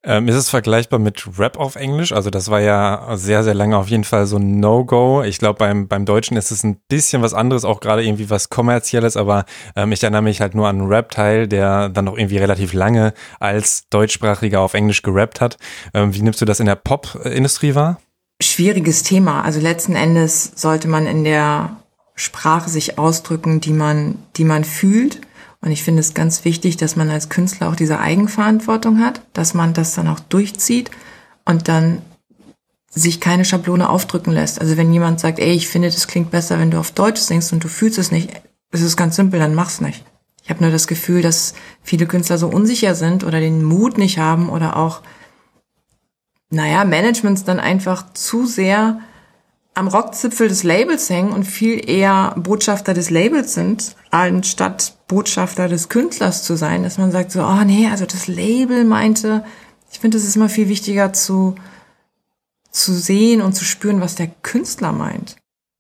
Ähm, ist es vergleichbar mit Rap auf Englisch? Also das war ja sehr, sehr lange auf jeden Fall so ein No-Go. Ich glaube, beim, beim Deutschen ist es ein bisschen was anderes, auch gerade irgendwie was Kommerzielles, aber ähm, ich erinnere mich halt nur an einen Rap-Teil, der dann noch irgendwie relativ lange als Deutschsprachiger auf Englisch gerappt hat. Ähm, wie nimmst du das in der Pop-Industrie wahr? Schwieriges Thema. Also letzten Endes sollte man in der Sprache sich ausdrücken, die man, die man fühlt. Und ich finde es ganz wichtig, dass man als Künstler auch diese Eigenverantwortung hat, dass man das dann auch durchzieht und dann sich keine Schablone aufdrücken lässt. Also wenn jemand sagt, ey, ich finde, das klingt besser, wenn du auf Deutsch singst und du fühlst es nicht, es ist ganz simpel, dann mach's nicht. Ich habe nur das Gefühl, dass viele Künstler so unsicher sind oder den Mut nicht haben oder auch, naja, Managements dann einfach zu sehr am Rockzipfel des Labels hängen und viel eher Botschafter des Labels sind, anstatt Botschafter des Künstlers zu sein, dass man sagt so, oh nee, also das Label meinte, ich finde, es ist immer viel wichtiger zu, zu sehen und zu spüren, was der Künstler meint.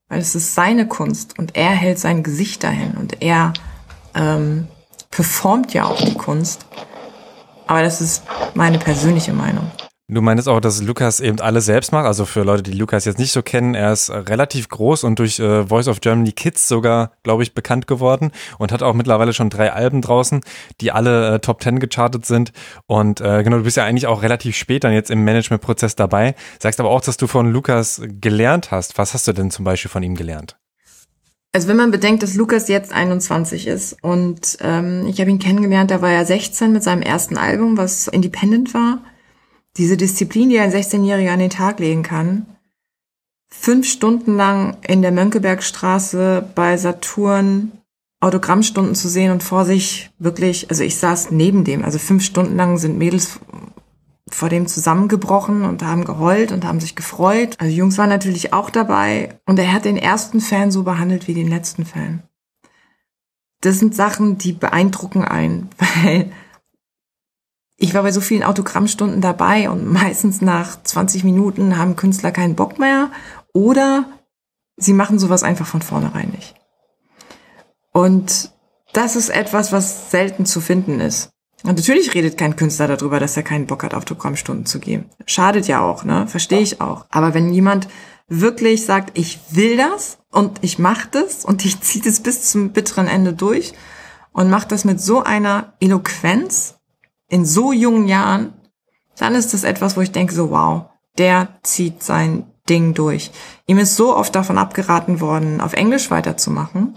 Weil es ist seine Kunst und er hält sein Gesicht dahin und er ähm, performt ja auch die Kunst. Aber das ist meine persönliche Meinung. Du meinst auch, dass Lukas eben alles selbst macht. Also für Leute, die Lukas jetzt nicht so kennen, er ist relativ groß und durch äh, Voice of Germany Kids sogar, glaube ich, bekannt geworden und hat auch mittlerweile schon drei Alben draußen, die alle äh, Top Ten gechartet sind. Und äh, genau, du bist ja eigentlich auch relativ spät dann jetzt im Managementprozess dabei. Sagst aber auch, dass du von Lukas gelernt hast. Was hast du denn zum Beispiel von ihm gelernt? Also wenn man bedenkt, dass Lukas jetzt 21 ist und ähm, ich habe ihn kennengelernt, da war er 16 mit seinem ersten Album, was Independent war diese Disziplin, die ein 16-Jähriger an den Tag legen kann, fünf Stunden lang in der Mönckebergstraße bei Saturn Autogrammstunden zu sehen und vor sich wirklich, also ich saß neben dem, also fünf Stunden lang sind Mädels vor dem zusammengebrochen und haben geheult und haben sich gefreut. Also Jungs waren natürlich auch dabei und er hat den ersten Fan so behandelt wie den letzten Fan. Das sind Sachen, die beeindrucken einen, weil ich war bei so vielen Autogrammstunden dabei und meistens nach 20 Minuten haben Künstler keinen Bock mehr oder sie machen sowas einfach von vornherein nicht. Und das ist etwas, was selten zu finden ist. Und natürlich redet kein Künstler darüber, dass er keinen Bock hat, Autogrammstunden zu geben. Schadet ja auch, ne? Verstehe ich auch. Aber wenn jemand wirklich sagt, ich will das und ich mache das und ich ziehe das bis zum bitteren Ende durch und macht das mit so einer Eloquenz, in so jungen Jahren, dann ist das etwas, wo ich denke so, wow, der zieht sein Ding durch. Ihm ist so oft davon abgeraten worden, auf Englisch weiterzumachen.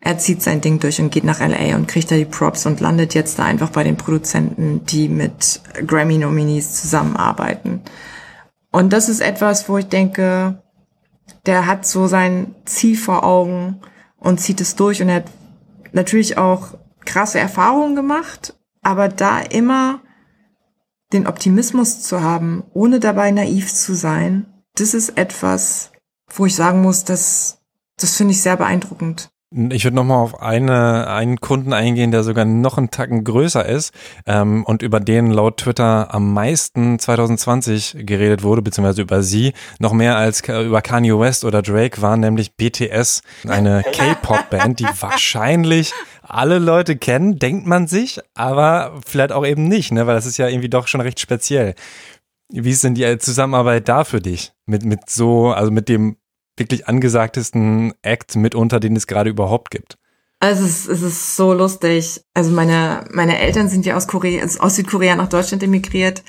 Er zieht sein Ding durch und geht nach LA und kriegt da die Props und landet jetzt da einfach bei den Produzenten, die mit Grammy-Nominees zusammenarbeiten. Und das ist etwas, wo ich denke, der hat so sein Ziel vor Augen und zieht es durch und er hat natürlich auch krasse Erfahrungen gemacht aber da immer den Optimismus zu haben, ohne dabei naiv zu sein, das ist etwas, wo ich sagen muss, das, das finde ich sehr beeindruckend. Ich würde nochmal auf eine, einen Kunden eingehen, der sogar noch einen Tacken größer ist ähm, und über den laut Twitter am meisten 2020 geredet wurde, beziehungsweise über sie, noch mehr als über Kanye West oder Drake, war nämlich BTS, eine K-Pop-Band, die wahrscheinlich alle Leute kennen, denkt man sich, aber vielleicht auch eben nicht, ne? weil das ist ja irgendwie doch schon recht speziell. Wie ist denn die Zusammenarbeit da für dich? Mit, mit so, also mit dem wirklich angesagtesten Act mitunter, den es gerade überhaupt gibt? Also es ist, es ist so lustig. Also meine, meine Eltern sind ja aus Korea, aus Südkorea nach Deutschland emigriert.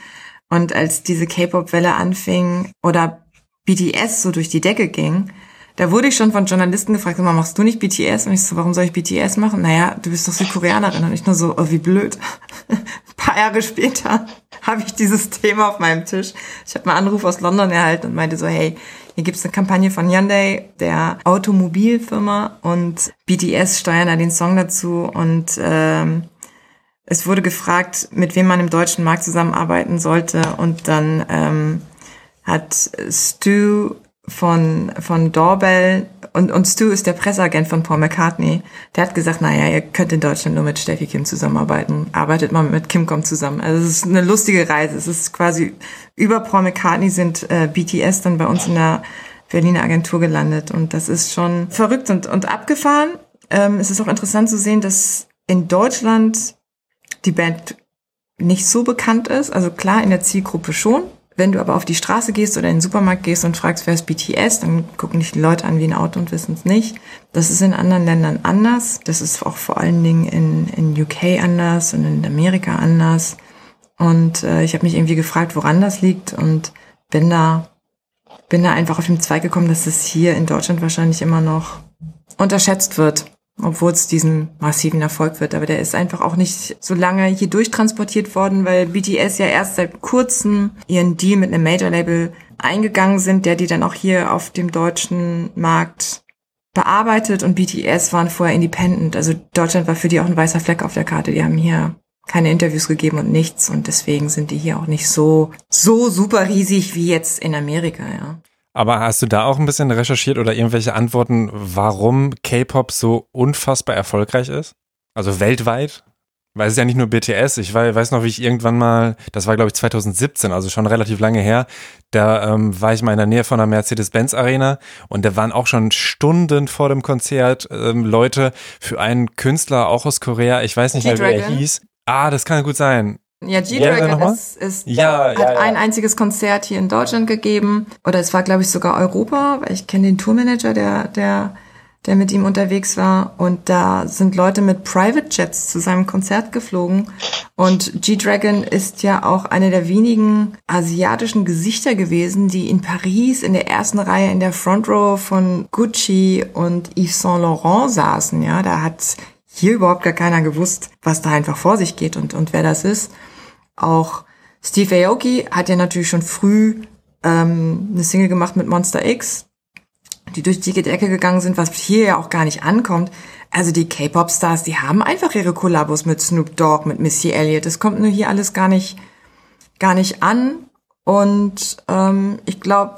Und als diese K-Pop-Welle anfing oder BTS so durch die Decke ging, da wurde ich schon von Journalisten gefragt, immer, machst du nicht BTS? Und ich so, warum soll ich BTS machen? Naja, du bist doch Südkoreanerin. Und ich nur so, oh, wie blöd. Ein paar Jahre später habe ich dieses Thema auf meinem Tisch. Ich habe einen Anruf aus London erhalten und meinte so, hey, hier gibt's eine Kampagne von Hyundai, der Automobilfirma, und BTS steuern da den Song dazu. Und ähm, es wurde gefragt, mit wem man im deutschen Markt zusammenarbeiten sollte. Und dann ähm, hat Stu von, von Doorbell und, und Stu ist der Presseagent von Paul McCartney. Der hat gesagt, naja, ihr könnt in Deutschland nur mit Steffi Kim zusammenarbeiten. Arbeitet mal mit Kim Kom zusammen. Also es ist eine lustige Reise. Es ist quasi über Paul McCartney sind äh, BTS dann bei uns in der Berliner Agentur gelandet. Und das ist schon verrückt und, und abgefahren. Ähm, es ist auch interessant zu sehen, dass in Deutschland die Band nicht so bekannt ist. Also klar, in der Zielgruppe schon. Wenn du aber auf die Straße gehst oder in den Supermarkt gehst und fragst, wer ist BTS, dann gucken dich die Leute an wie ein Auto und wissen es nicht. Das ist in anderen Ländern anders. Das ist auch vor allen Dingen in, in UK anders und in Amerika anders. Und äh, ich habe mich irgendwie gefragt, woran das liegt und bin da, bin da einfach auf den Zweig gekommen, dass es hier in Deutschland wahrscheinlich immer noch unterschätzt wird. Obwohl es diesen massiven Erfolg wird. Aber der ist einfach auch nicht so lange hier durchtransportiert worden, weil BTS ja erst seit kurzem ihren Deal mit einem Major-Label eingegangen sind, der die dann auch hier auf dem deutschen Markt bearbeitet und BTS waren vorher independent. Also Deutschland war für die auch ein weißer Fleck auf der Karte. Die haben hier keine Interviews gegeben und nichts und deswegen sind die hier auch nicht so, so super riesig wie jetzt in Amerika, ja. Aber hast du da auch ein bisschen recherchiert oder irgendwelche Antworten, warum K-Pop so unfassbar erfolgreich ist? Also weltweit? Weil es ist ja nicht nur BTS. Ich weiß noch, wie ich irgendwann mal, das war glaube ich 2017, also schon relativ lange her, da ähm, war ich mal in der Nähe von der Mercedes-Benz Arena und da waren auch schon Stunden vor dem Konzert ähm, Leute für einen Künstler, auch aus Korea, ich weiß nicht mehr, wie er hieß. Ah, das kann gut sein. Ja, G-Dragon ja, ist, ist ja, hat ja, ein einziges Konzert hier in Deutschland gegeben. Oder es war, glaube ich, sogar Europa, weil ich kenne den Tourmanager, der, der, der mit ihm unterwegs war. Und da sind Leute mit Private Jets zu seinem Konzert geflogen. Und G-Dragon ist ja auch eine der wenigen asiatischen Gesichter gewesen, die in Paris in der ersten Reihe in der Front Row von Gucci und Yves Saint Laurent saßen. Ja, da hat hier überhaupt gar keiner gewusst, was da einfach vor sich geht und, und wer das ist. Auch Steve Aoki hat ja natürlich schon früh ähm, eine Single gemacht mit Monster X, die durch die Decke gegangen sind, was hier ja auch gar nicht ankommt. Also die K-Pop-Stars, die haben einfach ihre Kollabos mit Snoop Dogg, mit Missy Elliott. Das kommt nur hier alles gar nicht, gar nicht an. Und ähm, ich glaube,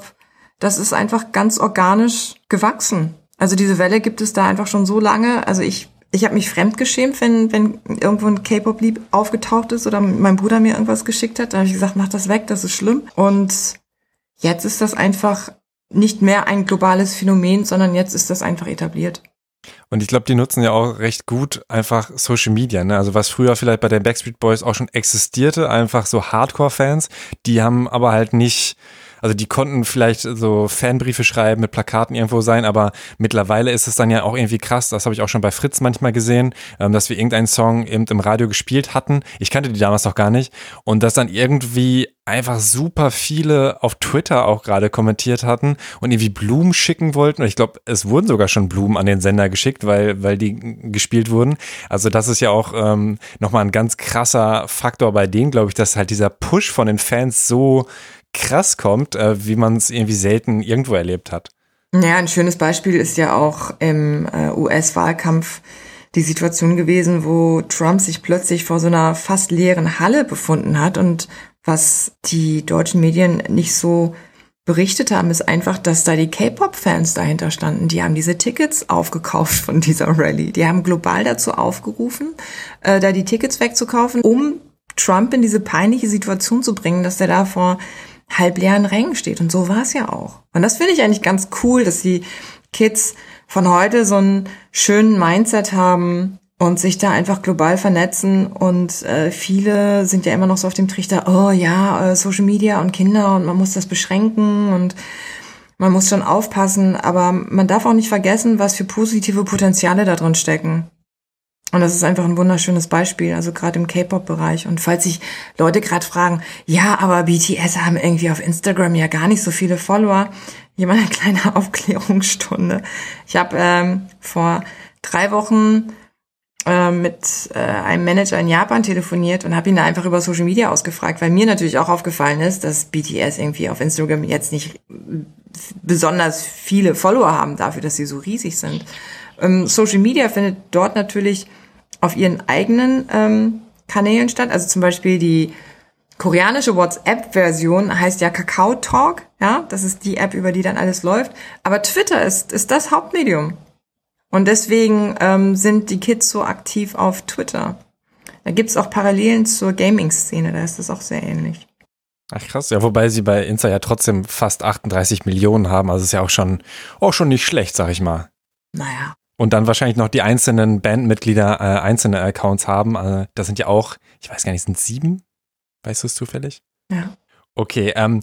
das ist einfach ganz organisch gewachsen. Also diese Welle gibt es da einfach schon so lange. Also ich ich habe mich fremdgeschämt, wenn, wenn irgendwo ein K-Pop-Lied aufgetaucht ist oder mein Bruder mir irgendwas geschickt hat. Da habe ich gesagt, mach das weg, das ist schlimm. Und jetzt ist das einfach nicht mehr ein globales Phänomen, sondern jetzt ist das einfach etabliert. Und ich glaube, die nutzen ja auch recht gut einfach Social Media. Ne? Also was früher vielleicht bei den Backstreet Boys auch schon existierte, einfach so Hardcore-Fans, die haben aber halt nicht also die konnten vielleicht so Fanbriefe schreiben, mit Plakaten irgendwo sein, aber mittlerweile ist es dann ja auch irgendwie krass, das habe ich auch schon bei Fritz manchmal gesehen, ähm, dass wir irgendeinen Song eben im Radio gespielt hatten. Ich kannte die damals noch gar nicht. Und dass dann irgendwie einfach super viele auf Twitter auch gerade kommentiert hatten und irgendwie Blumen schicken wollten. Und ich glaube, es wurden sogar schon Blumen an den Sender geschickt, weil, weil die gespielt wurden. Also das ist ja auch ähm, nochmal ein ganz krasser Faktor bei denen, glaube ich, dass halt dieser Push von den Fans so krass kommt, äh, wie man es irgendwie selten irgendwo erlebt hat. Ja, ein schönes Beispiel ist ja auch im äh, US-Wahlkampf die Situation gewesen, wo Trump sich plötzlich vor so einer fast leeren Halle befunden hat und was die deutschen Medien nicht so berichtet haben, ist einfach, dass da die K-Pop-Fans dahinter standen. Die haben diese Tickets aufgekauft von dieser Rallye. Die haben global dazu aufgerufen, äh, da die Tickets wegzukaufen, um Trump in diese peinliche Situation zu bringen, dass er da vor halbleeren Rängen steht. Und so war es ja auch. Und das finde ich eigentlich ganz cool, dass die Kids von heute so einen schönen Mindset haben und sich da einfach global vernetzen. Und äh, viele sind ja immer noch so auf dem Trichter, oh ja, äh, Social Media und Kinder und man muss das beschränken und man muss schon aufpassen. Aber man darf auch nicht vergessen, was für positive Potenziale da drin stecken. Und das ist einfach ein wunderschönes Beispiel, also gerade im K-Pop-Bereich. Und falls sich Leute gerade fragen, ja, aber BTS haben irgendwie auf Instagram ja gar nicht so viele Follower, hier mal eine kleine Aufklärungsstunde. Ich habe ähm, vor drei Wochen äh, mit äh, einem Manager in Japan telefoniert und habe ihn da einfach über Social Media ausgefragt, weil mir natürlich auch aufgefallen ist, dass BTS irgendwie auf Instagram jetzt nicht besonders viele Follower haben dafür, dass sie so riesig sind. Ähm, Social Media findet dort natürlich auf ihren eigenen ähm, Kanälen statt. Also zum Beispiel die koreanische WhatsApp-Version heißt ja Kakao Talk. Ja, das ist die App, über die dann alles läuft. Aber Twitter ist, ist das Hauptmedium. Und deswegen ähm, sind die Kids so aktiv auf Twitter. Da gibt's auch Parallelen zur Gaming-Szene, da ist das auch sehr ähnlich. Ach krass, ja, wobei sie bei Insta ja trotzdem fast 38 Millionen haben, also ist ja auch schon, auch schon nicht schlecht, sag ich mal. Naja. Und dann wahrscheinlich noch die einzelnen Bandmitglieder äh, einzelne Accounts haben. Also das sind ja auch, ich weiß gar nicht, sind sieben? Weißt du es zufällig? Ja. Okay, ähm,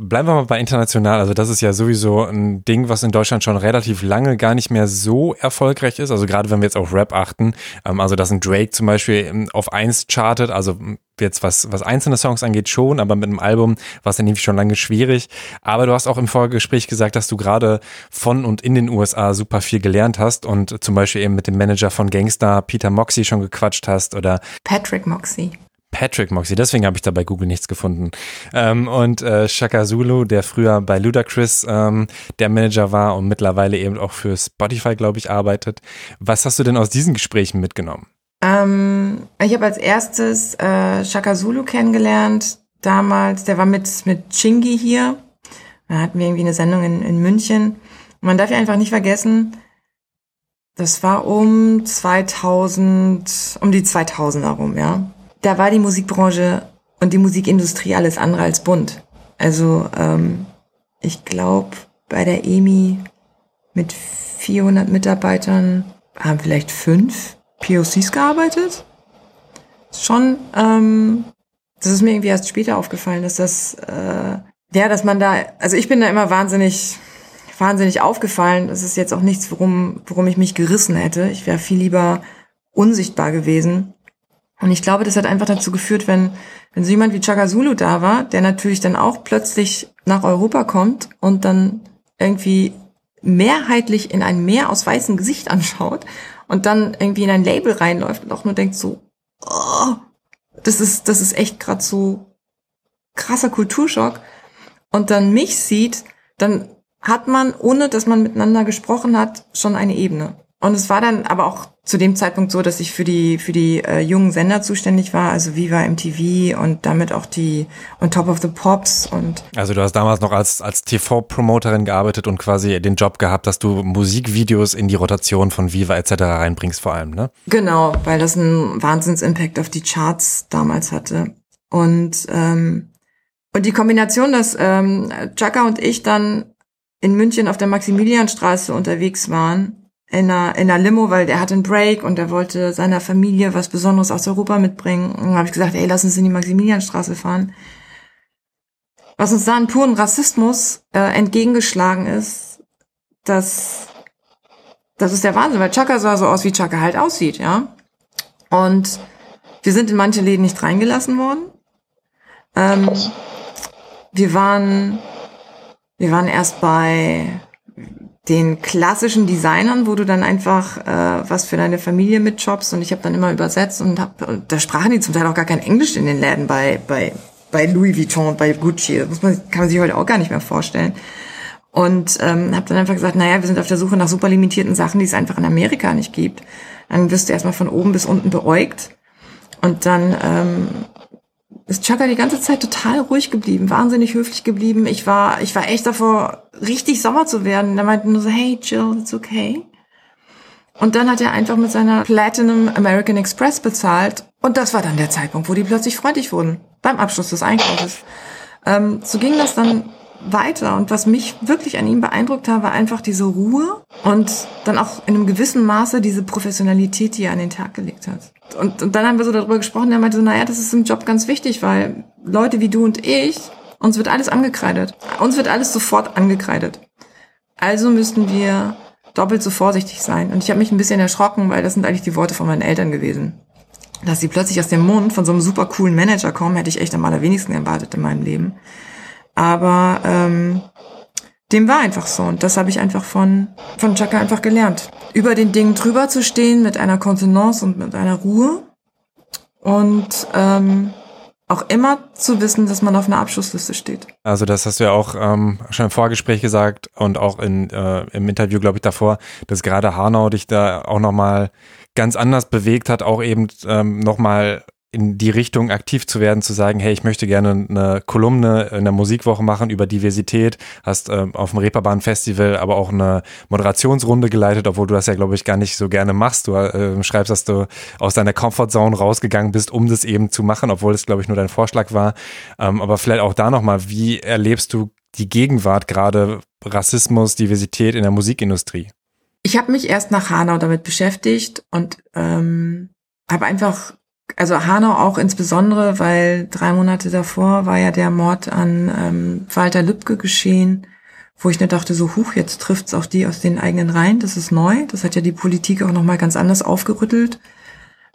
bleiben wir mal bei international. Also das ist ja sowieso ein Ding, was in Deutschland schon relativ lange gar nicht mehr so erfolgreich ist. Also gerade wenn wir jetzt auf Rap achten, ähm, also dass ein Drake zum Beispiel ähm, auf eins chartet, also jetzt was, was einzelne Songs angeht schon, aber mit einem Album war es dann irgendwie schon lange schwierig. Aber du hast auch im Vorgespräch gesagt, dass du gerade von und in den USA super viel gelernt hast und zum Beispiel eben mit dem Manager von Gangster Peter Moxie schon gequatscht hast oder Patrick Moxie. Patrick Moxie, deswegen habe ich da bei Google nichts gefunden. Ähm, und äh, Shaka Zulu, der früher bei Ludacris ähm, der Manager war und mittlerweile eben auch für Spotify, glaube ich, arbeitet. Was hast du denn aus diesen Gesprächen mitgenommen? Ähm, ich habe als erstes äh, Shaka Zulu kennengelernt. Damals, der war mit, mit Chingy hier. Da hatten wir irgendwie eine Sendung in, in München. Und man darf ja einfach nicht vergessen, das war um 2000, um die 2000er rum, ja da war die Musikbranche und die Musikindustrie alles andere als bunt. Also ähm, ich glaube, bei der EMI mit 400 Mitarbeitern haben vielleicht fünf POCs gearbeitet. Schon, ähm, das ist mir irgendwie erst später aufgefallen, dass das, äh, ja, dass man da, also ich bin da immer wahnsinnig, wahnsinnig aufgefallen. Das ist jetzt auch nichts, worum, worum ich mich gerissen hätte. Ich wäre viel lieber unsichtbar gewesen und ich glaube, das hat einfach dazu geführt, wenn, wenn so jemand wie Chaka Zulu da war, der natürlich dann auch plötzlich nach Europa kommt und dann irgendwie mehrheitlich in ein Meer aus weißem Gesicht anschaut und dann irgendwie in ein Label reinläuft und auch nur denkt so, oh, das ist, das ist echt gerade so krasser Kulturschock und dann mich sieht, dann hat man, ohne dass man miteinander gesprochen hat, schon eine Ebene. Und es war dann aber auch zu dem Zeitpunkt so, dass ich für die für die äh, jungen Sender zuständig war, also Viva MTV und damit auch die On Top of the Pops und Also du hast damals noch als als TV-Promoterin gearbeitet und quasi den Job gehabt, dass du Musikvideos in die Rotation von Viva etc. reinbringst vor allem, ne? Genau, weil das einen Wahnsinns-Impact auf die Charts damals hatte und ähm, und die Kombination, dass ähm, Chaka und ich dann in München auf der Maximilianstraße unterwegs waren in einer, in einer Limo, weil der hatte einen Break und er wollte seiner Familie was Besonderes aus Europa mitbringen. Und dann habe ich gesagt, ey, lass uns in die Maximilianstraße fahren. Was uns da an puren Rassismus äh, entgegengeschlagen ist, dass das ist der Wahnsinn, weil Chaka sah so aus, wie Chaka halt aussieht, ja. Und wir sind in manche Läden nicht reingelassen worden. Ähm, wir waren, wir waren erst bei den klassischen Designern, wo du dann einfach äh, was für deine Familie mitjobst und ich habe dann immer übersetzt und, hab, da sprachen die zum Teil auch gar kein Englisch in den Läden bei bei bei Louis Vuitton, bei Gucci. Das muss man, kann man sich heute auch gar nicht mehr vorstellen. Und ähm, habe dann einfach gesagt, naja, wir sind auf der Suche nach super limitierten Sachen, die es einfach in Amerika nicht gibt. Dann wirst du erstmal von oben bis unten beäugt. Und dann ähm, ist Chaka die ganze Zeit total ruhig geblieben, wahnsinnig höflich geblieben. Ich war, ich war echt davor, richtig sauer zu werden. Er meinte nur so, hey, chill, it's okay. Und dann hat er einfach mit seiner Platinum American Express bezahlt. Und das war dann der Zeitpunkt, wo die plötzlich freundlich wurden. Beim Abschluss des Einkaufes. Ähm, so ging das dann weiter. Und was mich wirklich an ihm beeindruckt hat, war einfach diese Ruhe und dann auch in einem gewissen Maße diese Professionalität, die er an den Tag gelegt hat. Und, und dann haben wir so darüber gesprochen, er meinte so, naja, das ist im Job ganz wichtig, weil Leute wie du und ich, uns wird alles angekreidet. Uns wird alles sofort angekreidet. Also müssten wir doppelt so vorsichtig sein. Und ich habe mich ein bisschen erschrocken, weil das sind eigentlich die Worte von meinen Eltern gewesen. Dass sie plötzlich aus dem Mund von so einem super coolen Manager kommen, hätte ich echt am allerwenigsten erwartet in meinem Leben. Aber ähm, dem war einfach so. Und das habe ich einfach von, von Chaka einfach gelernt. Über den Dingen drüber zu stehen mit einer Kontenance und mit einer Ruhe. Und ähm, auch immer zu wissen, dass man auf einer Abschlussliste steht. Also das hast du ja auch ähm, schon im Vorgespräch gesagt und auch in, äh, im Interview, glaube ich, davor, dass gerade Hanau dich da auch nochmal ganz anders bewegt hat, auch eben ähm, nochmal in die Richtung aktiv zu werden, zu sagen, hey, ich möchte gerne eine Kolumne in der Musikwoche machen über Diversität, hast äh, auf dem Reeperbahn Festival aber auch eine Moderationsrunde geleitet, obwohl du das ja, glaube ich, gar nicht so gerne machst. Du äh, schreibst, dass du aus deiner Comfortzone rausgegangen bist, um das eben zu machen, obwohl es, glaube ich, nur dein Vorschlag war. Ähm, aber vielleicht auch da nochmal, wie erlebst du die Gegenwart gerade Rassismus, Diversität in der Musikindustrie? Ich habe mich erst nach Hanau damit beschäftigt und ähm, habe einfach also Hanau auch insbesondere, weil drei Monate davor war ja der Mord an ähm, Walter Lübcke geschehen, wo ich mir dachte, so huch, jetzt trifft's auch die aus den eigenen Reihen, das ist neu, das hat ja die Politik auch nochmal ganz anders aufgerüttelt.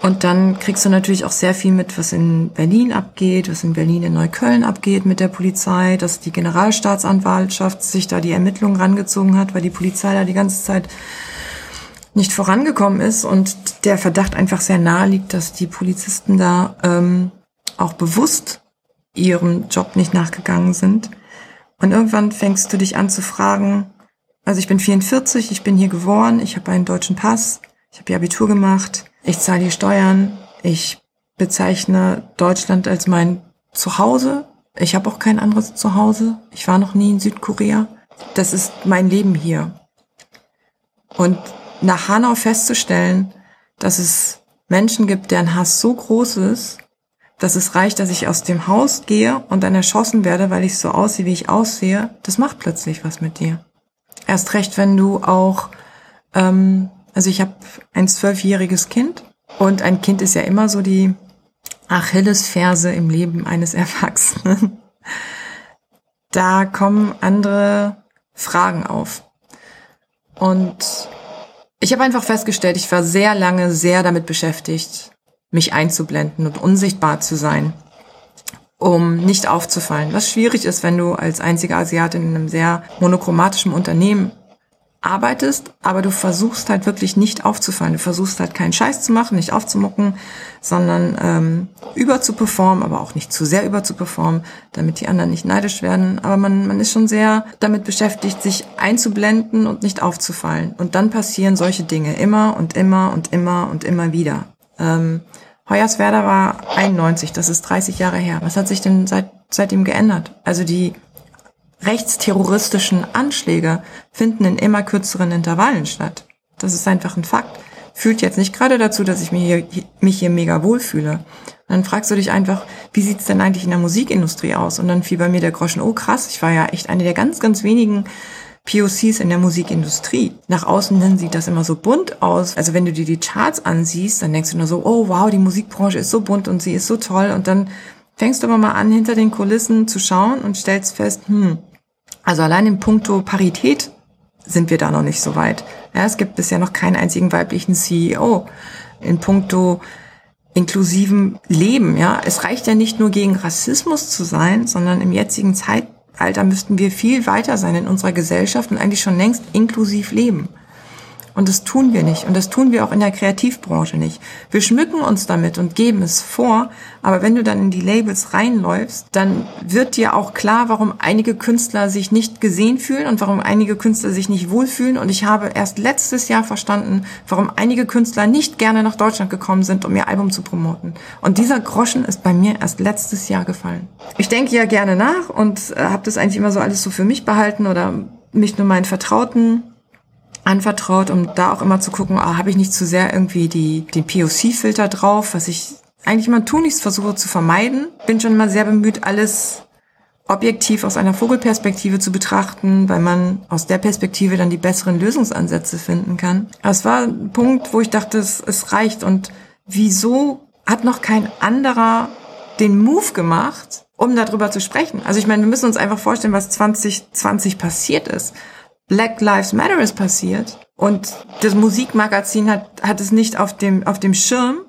Und dann kriegst du natürlich auch sehr viel mit, was in Berlin abgeht, was in Berlin in Neukölln abgeht mit der Polizei, dass die Generalstaatsanwaltschaft sich da die Ermittlungen rangezogen hat, weil die Polizei da die ganze Zeit nicht vorangekommen ist und der Verdacht einfach sehr nahe liegt, dass die Polizisten da ähm, auch bewusst ihrem Job nicht nachgegangen sind. Und irgendwann fängst du dich an zu fragen, also ich bin 44, ich bin hier geboren, ich habe einen deutschen Pass, ich habe hier Abitur gemacht, ich zahle hier Steuern, ich bezeichne Deutschland als mein Zuhause. Ich habe auch kein anderes Zuhause. Ich war noch nie in Südkorea. Das ist mein Leben hier. Und nach Hanau festzustellen, dass es Menschen gibt, deren Hass so groß ist, dass es reicht, dass ich aus dem Haus gehe und dann erschossen werde, weil ich so aussehe, wie ich aussehe, das macht plötzlich was mit dir. Erst recht, wenn du auch, ähm, also ich habe ein zwölfjähriges Kind und ein Kind ist ja immer so die Achillesferse im Leben eines Erwachsenen. Da kommen andere Fragen auf. Und ich habe einfach festgestellt, ich war sehr lange sehr damit beschäftigt, mich einzublenden und unsichtbar zu sein, um nicht aufzufallen. Was schwierig ist, wenn du als einzige Asiatin in einem sehr monochromatischen Unternehmen arbeitest, aber du versuchst halt wirklich nicht aufzufallen. Du versuchst halt keinen Scheiß zu machen, nicht aufzumucken, sondern ähm, über zu performen, aber auch nicht zu sehr über zu performen, damit die anderen nicht neidisch werden. Aber man, man ist schon sehr damit beschäftigt, sich einzublenden und nicht aufzufallen. Und dann passieren solche Dinge immer und immer und immer und immer wieder. Ähm, Hoyerswerda war 91, das ist 30 Jahre her. Was hat sich denn seit, seitdem geändert? Also die rechtsterroristischen Anschläge finden in immer kürzeren Intervallen statt. Das ist einfach ein Fakt. Fühlt jetzt nicht gerade dazu, dass ich mich hier, mich hier mega wohlfühle. Und dann fragst du dich einfach, wie sieht's denn eigentlich in der Musikindustrie aus? Und dann fiel bei mir der Groschen, oh krass, ich war ja echt eine der ganz, ganz wenigen POCs in der Musikindustrie. Nach außen hin sieht das immer so bunt aus. Also wenn du dir die Charts ansiehst, dann denkst du nur so, oh wow, die Musikbranche ist so bunt und sie ist so toll. Und dann fängst du aber mal an, hinter den Kulissen zu schauen und stellst fest, hm, also allein im Punkto Parität sind wir da noch nicht so weit. Ja, es gibt bisher noch keinen einzigen weiblichen CEO. In puncto inklusiven Leben, ja. Es reicht ja nicht nur gegen Rassismus zu sein, sondern im jetzigen Zeitalter müssten wir viel weiter sein in unserer Gesellschaft und eigentlich schon längst inklusiv leben. Und das tun wir nicht. Und das tun wir auch in der Kreativbranche nicht. Wir schmücken uns damit und geben es vor. Aber wenn du dann in die Labels reinläufst, dann wird dir auch klar, warum einige Künstler sich nicht gesehen fühlen und warum einige Künstler sich nicht wohlfühlen. Und ich habe erst letztes Jahr verstanden, warum einige Künstler nicht gerne nach Deutschland gekommen sind, um ihr Album zu promoten. Und dieser Groschen ist bei mir erst letztes Jahr gefallen. Ich denke ja gerne nach und äh, habe das eigentlich immer so alles so für mich behalten oder mich nur meinen Vertrauten anvertraut, um da auch immer zu gucken, ah, habe ich nicht zu sehr irgendwie die, den POC-Filter drauf, was ich eigentlich immer tun, ich versuche zu vermeiden. Bin schon immer sehr bemüht, alles objektiv aus einer Vogelperspektive zu betrachten, weil man aus der Perspektive dann die besseren Lösungsansätze finden kann. Aber es war ein Punkt, wo ich dachte, es, es reicht. Und wieso hat noch kein anderer den Move gemacht, um darüber zu sprechen? Also ich meine, wir müssen uns einfach vorstellen, was 2020 passiert ist. Black Lives Matter ist passiert und das Musikmagazin hat, hat es nicht auf dem, auf dem Schirm.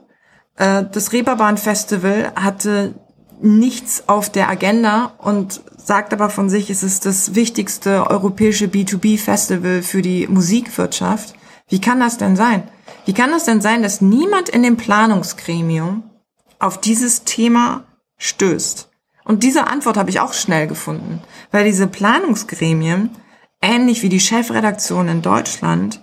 Äh, das Reeperbahn Festival hatte nichts auf der Agenda und sagt aber von sich, es ist das wichtigste europäische B2B-Festival für die Musikwirtschaft. Wie kann das denn sein? Wie kann das denn sein, dass niemand in dem Planungsgremium auf dieses Thema stößt? Und diese Antwort habe ich auch schnell gefunden, weil diese Planungsgremien ähnlich wie die Chefredaktion in Deutschland,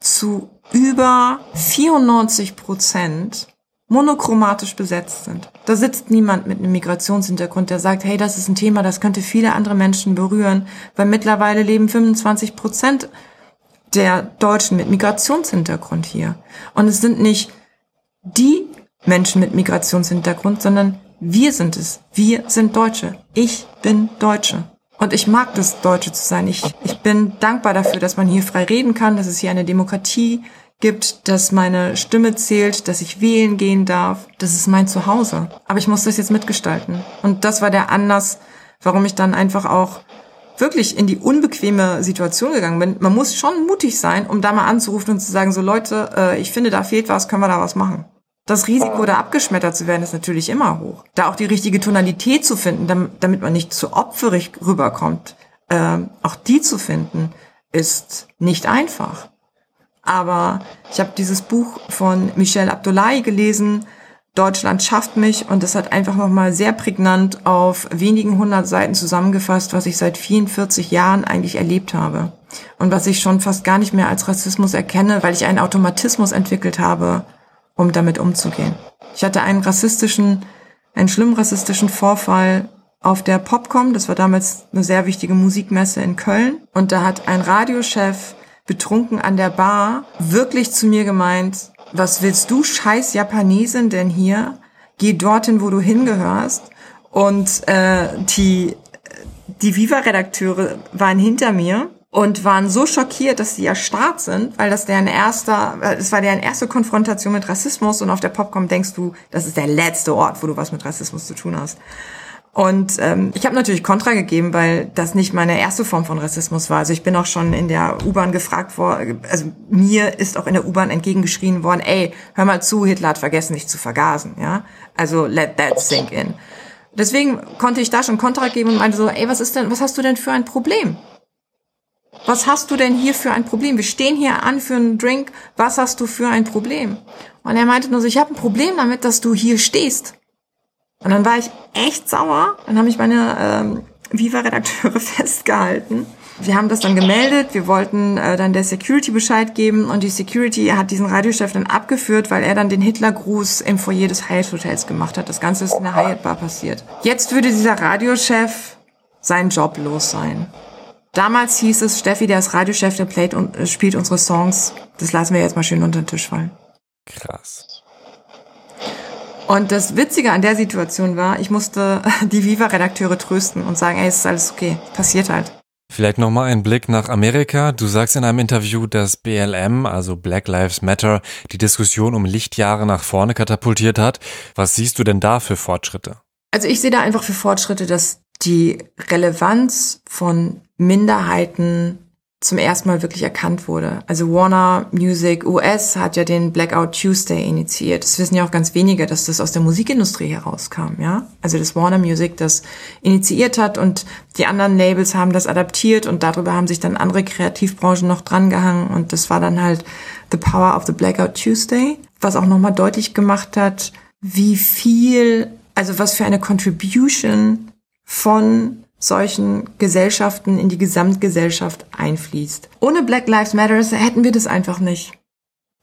zu über 94 Prozent monochromatisch besetzt sind. Da sitzt niemand mit einem Migrationshintergrund, der sagt, hey, das ist ein Thema, das könnte viele andere Menschen berühren, weil mittlerweile leben 25 Prozent der Deutschen mit Migrationshintergrund hier. Und es sind nicht die Menschen mit Migrationshintergrund, sondern wir sind es. Wir sind Deutsche. Ich bin Deutsche. Und ich mag das, Deutsche zu sein. Ich, ich bin dankbar dafür, dass man hier frei reden kann, dass es hier eine Demokratie gibt, dass meine Stimme zählt, dass ich wählen gehen darf. Das ist mein Zuhause. Aber ich muss das jetzt mitgestalten. Und das war der Anlass, warum ich dann einfach auch wirklich in die unbequeme Situation gegangen bin. Man muss schon mutig sein, um da mal anzurufen und zu sagen, so Leute, äh, ich finde, da fehlt was, können wir da was machen? Das Risiko, da abgeschmettert zu werden, ist natürlich immer hoch. Da auch die richtige Tonalität zu finden, damit man nicht zu opferig rüberkommt, äh, auch die zu finden, ist nicht einfach. Aber ich habe dieses Buch von Michel Abdullahi gelesen, Deutschland schafft mich und das hat einfach nochmal sehr prägnant auf wenigen hundert Seiten zusammengefasst, was ich seit 44 Jahren eigentlich erlebt habe und was ich schon fast gar nicht mehr als Rassismus erkenne, weil ich einen Automatismus entwickelt habe, um damit umzugehen. Ich hatte einen rassistischen, einen schlimmen rassistischen Vorfall auf der Popcom, das war damals eine sehr wichtige Musikmesse in Köln und da hat ein Radiochef betrunken an der Bar wirklich zu mir gemeint, was willst du scheiß Japanesin denn hier? Geh dorthin, wo du hingehörst. Und äh, die, die Viva-Redakteure waren hinter mir und waren so schockiert, dass sie erstarrt sind, weil das deren erster, es war deren erste Konfrontation mit Rassismus und auf der Popcom denkst du, das ist der letzte Ort, wo du was mit Rassismus zu tun hast. Und ähm, ich habe natürlich Kontra gegeben, weil das nicht meine erste Form von Rassismus war. Also ich bin auch schon in der U-Bahn gefragt worden, also mir ist auch in der U-Bahn entgegengeschrien worden, ey, hör mal zu, Hitler hat vergessen, dich zu vergasen. Ja, Also let that sink in. Deswegen konnte ich da schon Kontra geben und meinte so, ey, was ist denn, was hast du denn für ein Problem? Was hast du denn hier für ein Problem? Wir stehen hier an für einen Drink. Was hast du für ein Problem? Und er meinte nur so, ich habe ein Problem damit, dass du hier stehst. Und dann war ich echt sauer. Dann haben mich meine ähm, Viva-Redakteure festgehalten. Wir haben das dann gemeldet, wir wollten äh, dann der Security Bescheid geben und die Security hat diesen Radiochef dann abgeführt, weil er dann den Hitlergruß im Foyer des Hyatt Hotels gemacht hat. Das Ganze ist in der Hyatt Bar passiert. Jetzt würde dieser Radiochef seinen Job los sein. Damals hieß es, Steffi, der ist Radiochef, der playt und äh, spielt unsere Songs. Das lassen wir jetzt mal schön unter den Tisch fallen. Krass. Und das Witzige an der Situation war, ich musste die Viva-Redakteure trösten und sagen, ey, es ist alles okay, passiert halt. Vielleicht nochmal ein Blick nach Amerika. Du sagst in einem Interview, dass BLM, also Black Lives Matter, die Diskussion um Lichtjahre nach vorne katapultiert hat. Was siehst du denn da für Fortschritte? Also ich sehe da einfach für Fortschritte, dass die Relevanz von Minderheiten zum ersten Mal wirklich erkannt wurde. Also Warner Music US hat ja den Blackout Tuesday initiiert. Das wissen ja auch ganz wenige, dass das aus der Musikindustrie herauskam, ja. Also das Warner Music das initiiert hat und die anderen Labels haben das adaptiert und darüber haben sich dann andere Kreativbranchen noch drangehangen und das war dann halt The Power of the Blackout Tuesday, was auch nochmal deutlich gemacht hat, wie viel, also was für eine Contribution von solchen Gesellschaften in die Gesamtgesellschaft einfließt. Ohne Black Lives Matters hätten wir das einfach nicht.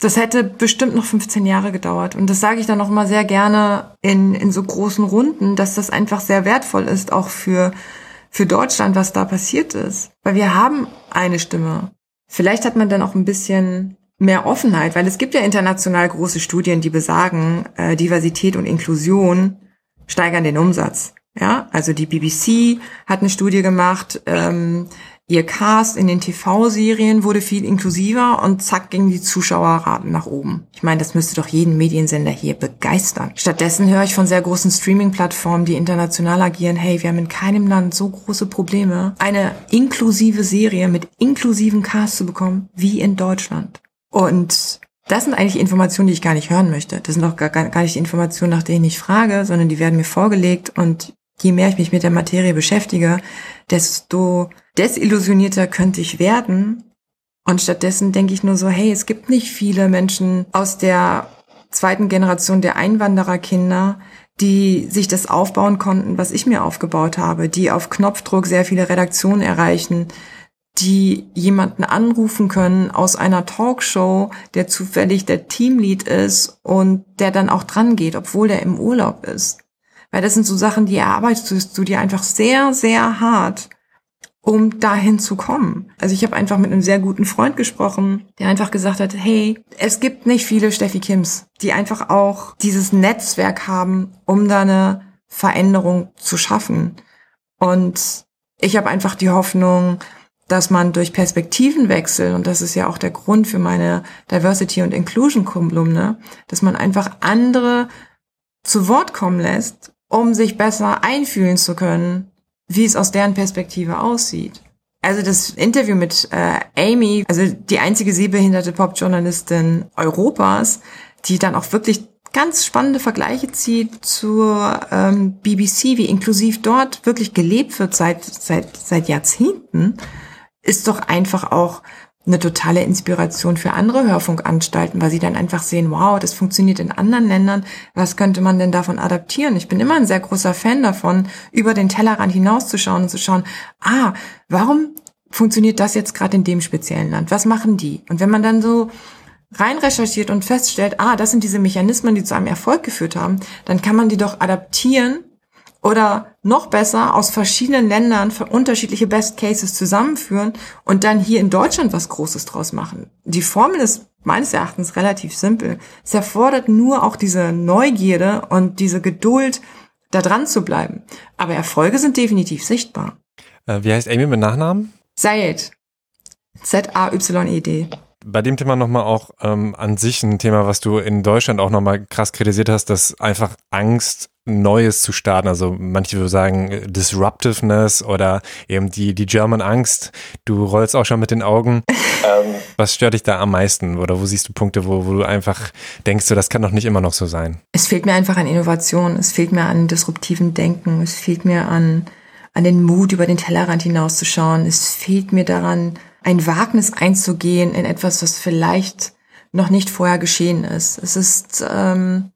Das hätte bestimmt noch 15 Jahre gedauert. Und das sage ich dann noch mal sehr gerne in, in so großen Runden, dass das einfach sehr wertvoll ist, auch für, für Deutschland, was da passiert ist. Weil wir haben eine Stimme. Vielleicht hat man dann auch ein bisschen mehr Offenheit, weil es gibt ja international große Studien, die besagen, äh, Diversität und Inklusion steigern den Umsatz. Ja, also die BBC hat eine Studie gemacht, ähm, ihr Cast in den TV-Serien wurde viel inklusiver und zack gingen die Zuschauerraten nach oben. Ich meine, das müsste doch jeden Mediensender hier begeistern. Stattdessen höre ich von sehr großen Streaming-Plattformen, die international agieren, hey, wir haben in keinem Land so große Probleme, eine inklusive Serie mit inklusiven Cast zu bekommen wie in Deutschland. Und das sind eigentlich Informationen, die ich gar nicht hören möchte. Das sind auch gar, gar nicht die Informationen, nach denen ich frage, sondern die werden mir vorgelegt und je mehr ich mich mit der Materie beschäftige, desto desillusionierter könnte ich werden. Und stattdessen denke ich nur so, hey, es gibt nicht viele Menschen aus der zweiten Generation der Einwandererkinder, die sich das aufbauen konnten, was ich mir aufgebaut habe, die auf Knopfdruck sehr viele Redaktionen erreichen, die jemanden anrufen können aus einer Talkshow, der zufällig der Teamlead ist und der dann auch dran geht, obwohl der im Urlaub ist. Weil das sind so Sachen, die erarbeitest du dir einfach sehr, sehr hart, um dahin zu kommen. Also ich habe einfach mit einem sehr guten Freund gesprochen, der einfach gesagt hat, hey, es gibt nicht viele Steffi Kims, die einfach auch dieses Netzwerk haben, um da eine Veränderung zu schaffen. Und ich habe einfach die Hoffnung, dass man durch Perspektivenwechsel, und das ist ja auch der Grund für meine Diversity und Inclusion Kolumne, dass man einfach andere zu Wort kommen lässt, um sich besser einfühlen zu können, wie es aus deren Perspektive aussieht. Also das Interview mit äh, Amy, also die einzige sehbehinderte Popjournalistin Europas, die dann auch wirklich ganz spannende Vergleiche zieht zur ähm, BBC, wie inklusiv dort wirklich gelebt wird seit, seit, seit Jahrzehnten ist doch einfach auch eine totale Inspiration für andere Hörfunkanstalten, weil sie dann einfach sehen, wow, das funktioniert in anderen Ländern, was könnte man denn davon adaptieren? Ich bin immer ein sehr großer Fan davon, über den Tellerrand hinauszuschauen und zu schauen, ah, warum funktioniert das jetzt gerade in dem speziellen Land? Was machen die? Und wenn man dann so rein recherchiert und feststellt, ah, das sind diese Mechanismen, die zu einem Erfolg geführt haben, dann kann man die doch adaptieren oder noch besser aus verschiedenen Ländern für unterschiedliche Best Cases zusammenführen und dann hier in Deutschland was Großes draus machen. Die Formel ist meines Erachtens relativ simpel. Es erfordert nur auch diese Neugierde und diese Geduld, da dran zu bleiben. Aber Erfolge sind definitiv sichtbar. Äh, wie heißt Amy mit Nachnamen? Sayed. Z-A-Y-E-D bei dem Thema nochmal auch ähm, an sich ein Thema, was du in Deutschland auch nochmal krass kritisiert hast, dass einfach Angst Neues zu starten. Also manche würden sagen äh, Disruptiveness oder eben die, die German Angst. Du rollst auch schon mit den Augen. Ähm. Was stört dich da am meisten? Oder wo siehst du Punkte, wo, wo du einfach denkst, so, das kann doch nicht immer noch so sein? Es fehlt mir einfach an Innovation. Es fehlt mir an disruptiven Denken. Es fehlt mir an, an den Mut, über den Tellerrand hinauszuschauen. Es fehlt mir daran, ein Wagnis einzugehen in etwas, was vielleicht noch nicht vorher geschehen ist. Es ist ähm,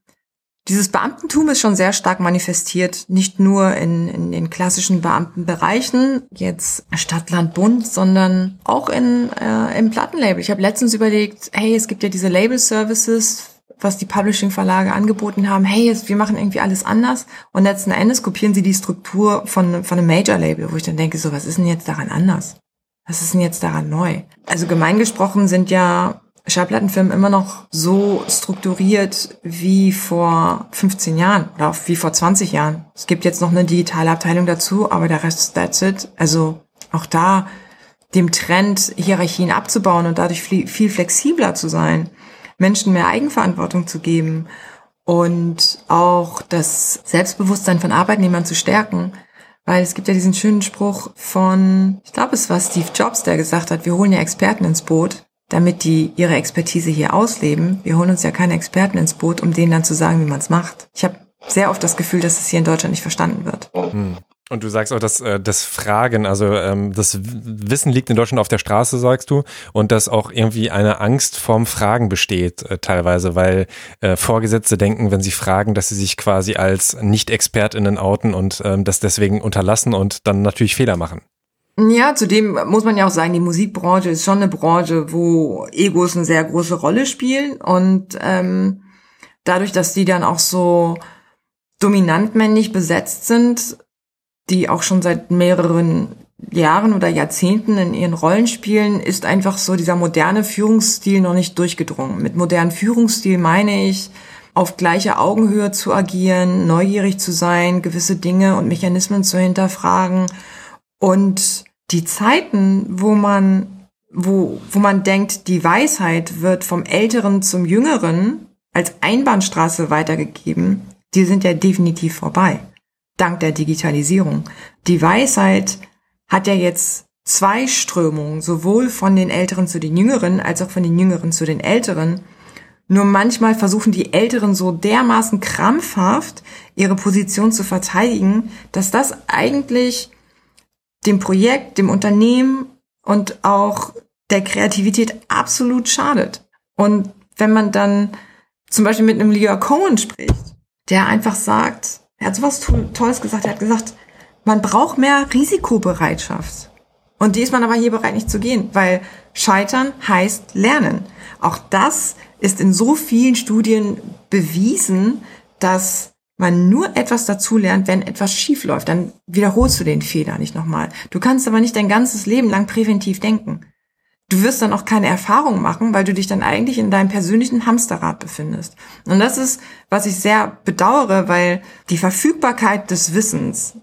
dieses Beamtentum ist schon sehr stark manifestiert, nicht nur in, in den klassischen Beamtenbereichen, jetzt Stadt, Land, Bund, sondern auch in, äh, im Plattenlabel. Ich habe letztens überlegt, hey, es gibt ja diese Label-Services, was die Publishing-Verlage angeboten haben, hey, wir machen irgendwie alles anders und letzten Endes kopieren sie die Struktur von, von einem Major-Label, wo ich dann denke, so, was ist denn jetzt daran anders? Was ist denn jetzt daran neu? Also gemein gesprochen sind ja Schallplattenfirmen immer noch so strukturiert wie vor 15 Jahren oder wie vor 20 Jahren. Es gibt jetzt noch eine digitale Abteilung dazu, aber der Rest, that's it. Also auch da dem Trend, Hierarchien abzubauen und dadurch viel flexibler zu sein, Menschen mehr Eigenverantwortung zu geben und auch das Selbstbewusstsein von Arbeitnehmern zu stärken, weil es gibt ja diesen schönen Spruch von, ich glaube, es war Steve Jobs, der gesagt hat, wir holen ja Experten ins Boot, damit die ihre Expertise hier ausleben. Wir holen uns ja keine Experten ins Boot, um denen dann zu sagen, wie man es macht. Ich habe sehr oft das Gefühl, dass es hier in Deutschland nicht verstanden wird. Hm. Und du sagst auch, dass äh, das Fragen, also ähm, das Wissen liegt in Deutschland auf der Straße, sagst du, und dass auch irgendwie eine Angst vorm Fragen besteht äh, teilweise, weil äh, Vorgesetzte denken, wenn sie fragen, dass sie sich quasi als Nicht-ExpertInnen outen und ähm, das deswegen unterlassen und dann natürlich Fehler machen. Ja, zudem muss man ja auch sagen, die Musikbranche ist schon eine Branche, wo Egos eine sehr große Rolle spielen und ähm, dadurch, dass die dann auch so dominant männlich besetzt sind, die auch schon seit mehreren Jahren oder Jahrzehnten in ihren Rollen spielen, ist einfach so dieser moderne Führungsstil noch nicht durchgedrungen. Mit modernen Führungsstil meine ich, auf gleicher Augenhöhe zu agieren, neugierig zu sein, gewisse Dinge und Mechanismen zu hinterfragen und die Zeiten, wo man, wo, wo man denkt, die Weisheit wird vom Älteren zum Jüngeren als Einbahnstraße weitergegeben, die sind ja definitiv vorbei dank der Digitalisierung. Die Weisheit hat ja jetzt zwei Strömungen, sowohl von den Älteren zu den Jüngeren als auch von den Jüngeren zu den Älteren. Nur manchmal versuchen die Älteren so dermaßen krampfhaft ihre Position zu verteidigen, dass das eigentlich dem Projekt, dem Unternehmen und auch der Kreativität absolut schadet. Und wenn man dann zum Beispiel mit einem Leo Cohen spricht, der einfach sagt, er hat sowas Tolles gesagt. Er hat gesagt, man braucht mehr Risikobereitschaft. Und die ist man aber hier bereit nicht zu gehen, weil Scheitern heißt Lernen. Auch das ist in so vielen Studien bewiesen, dass man nur etwas dazu lernt, wenn etwas schief läuft. Dann wiederholst du den Fehler nicht nochmal. Du kannst aber nicht dein ganzes Leben lang präventiv denken. Du wirst dann auch keine Erfahrung machen, weil du dich dann eigentlich in deinem persönlichen Hamsterrad befindest. Und das ist, was ich sehr bedauere, weil die Verfügbarkeit des Wissens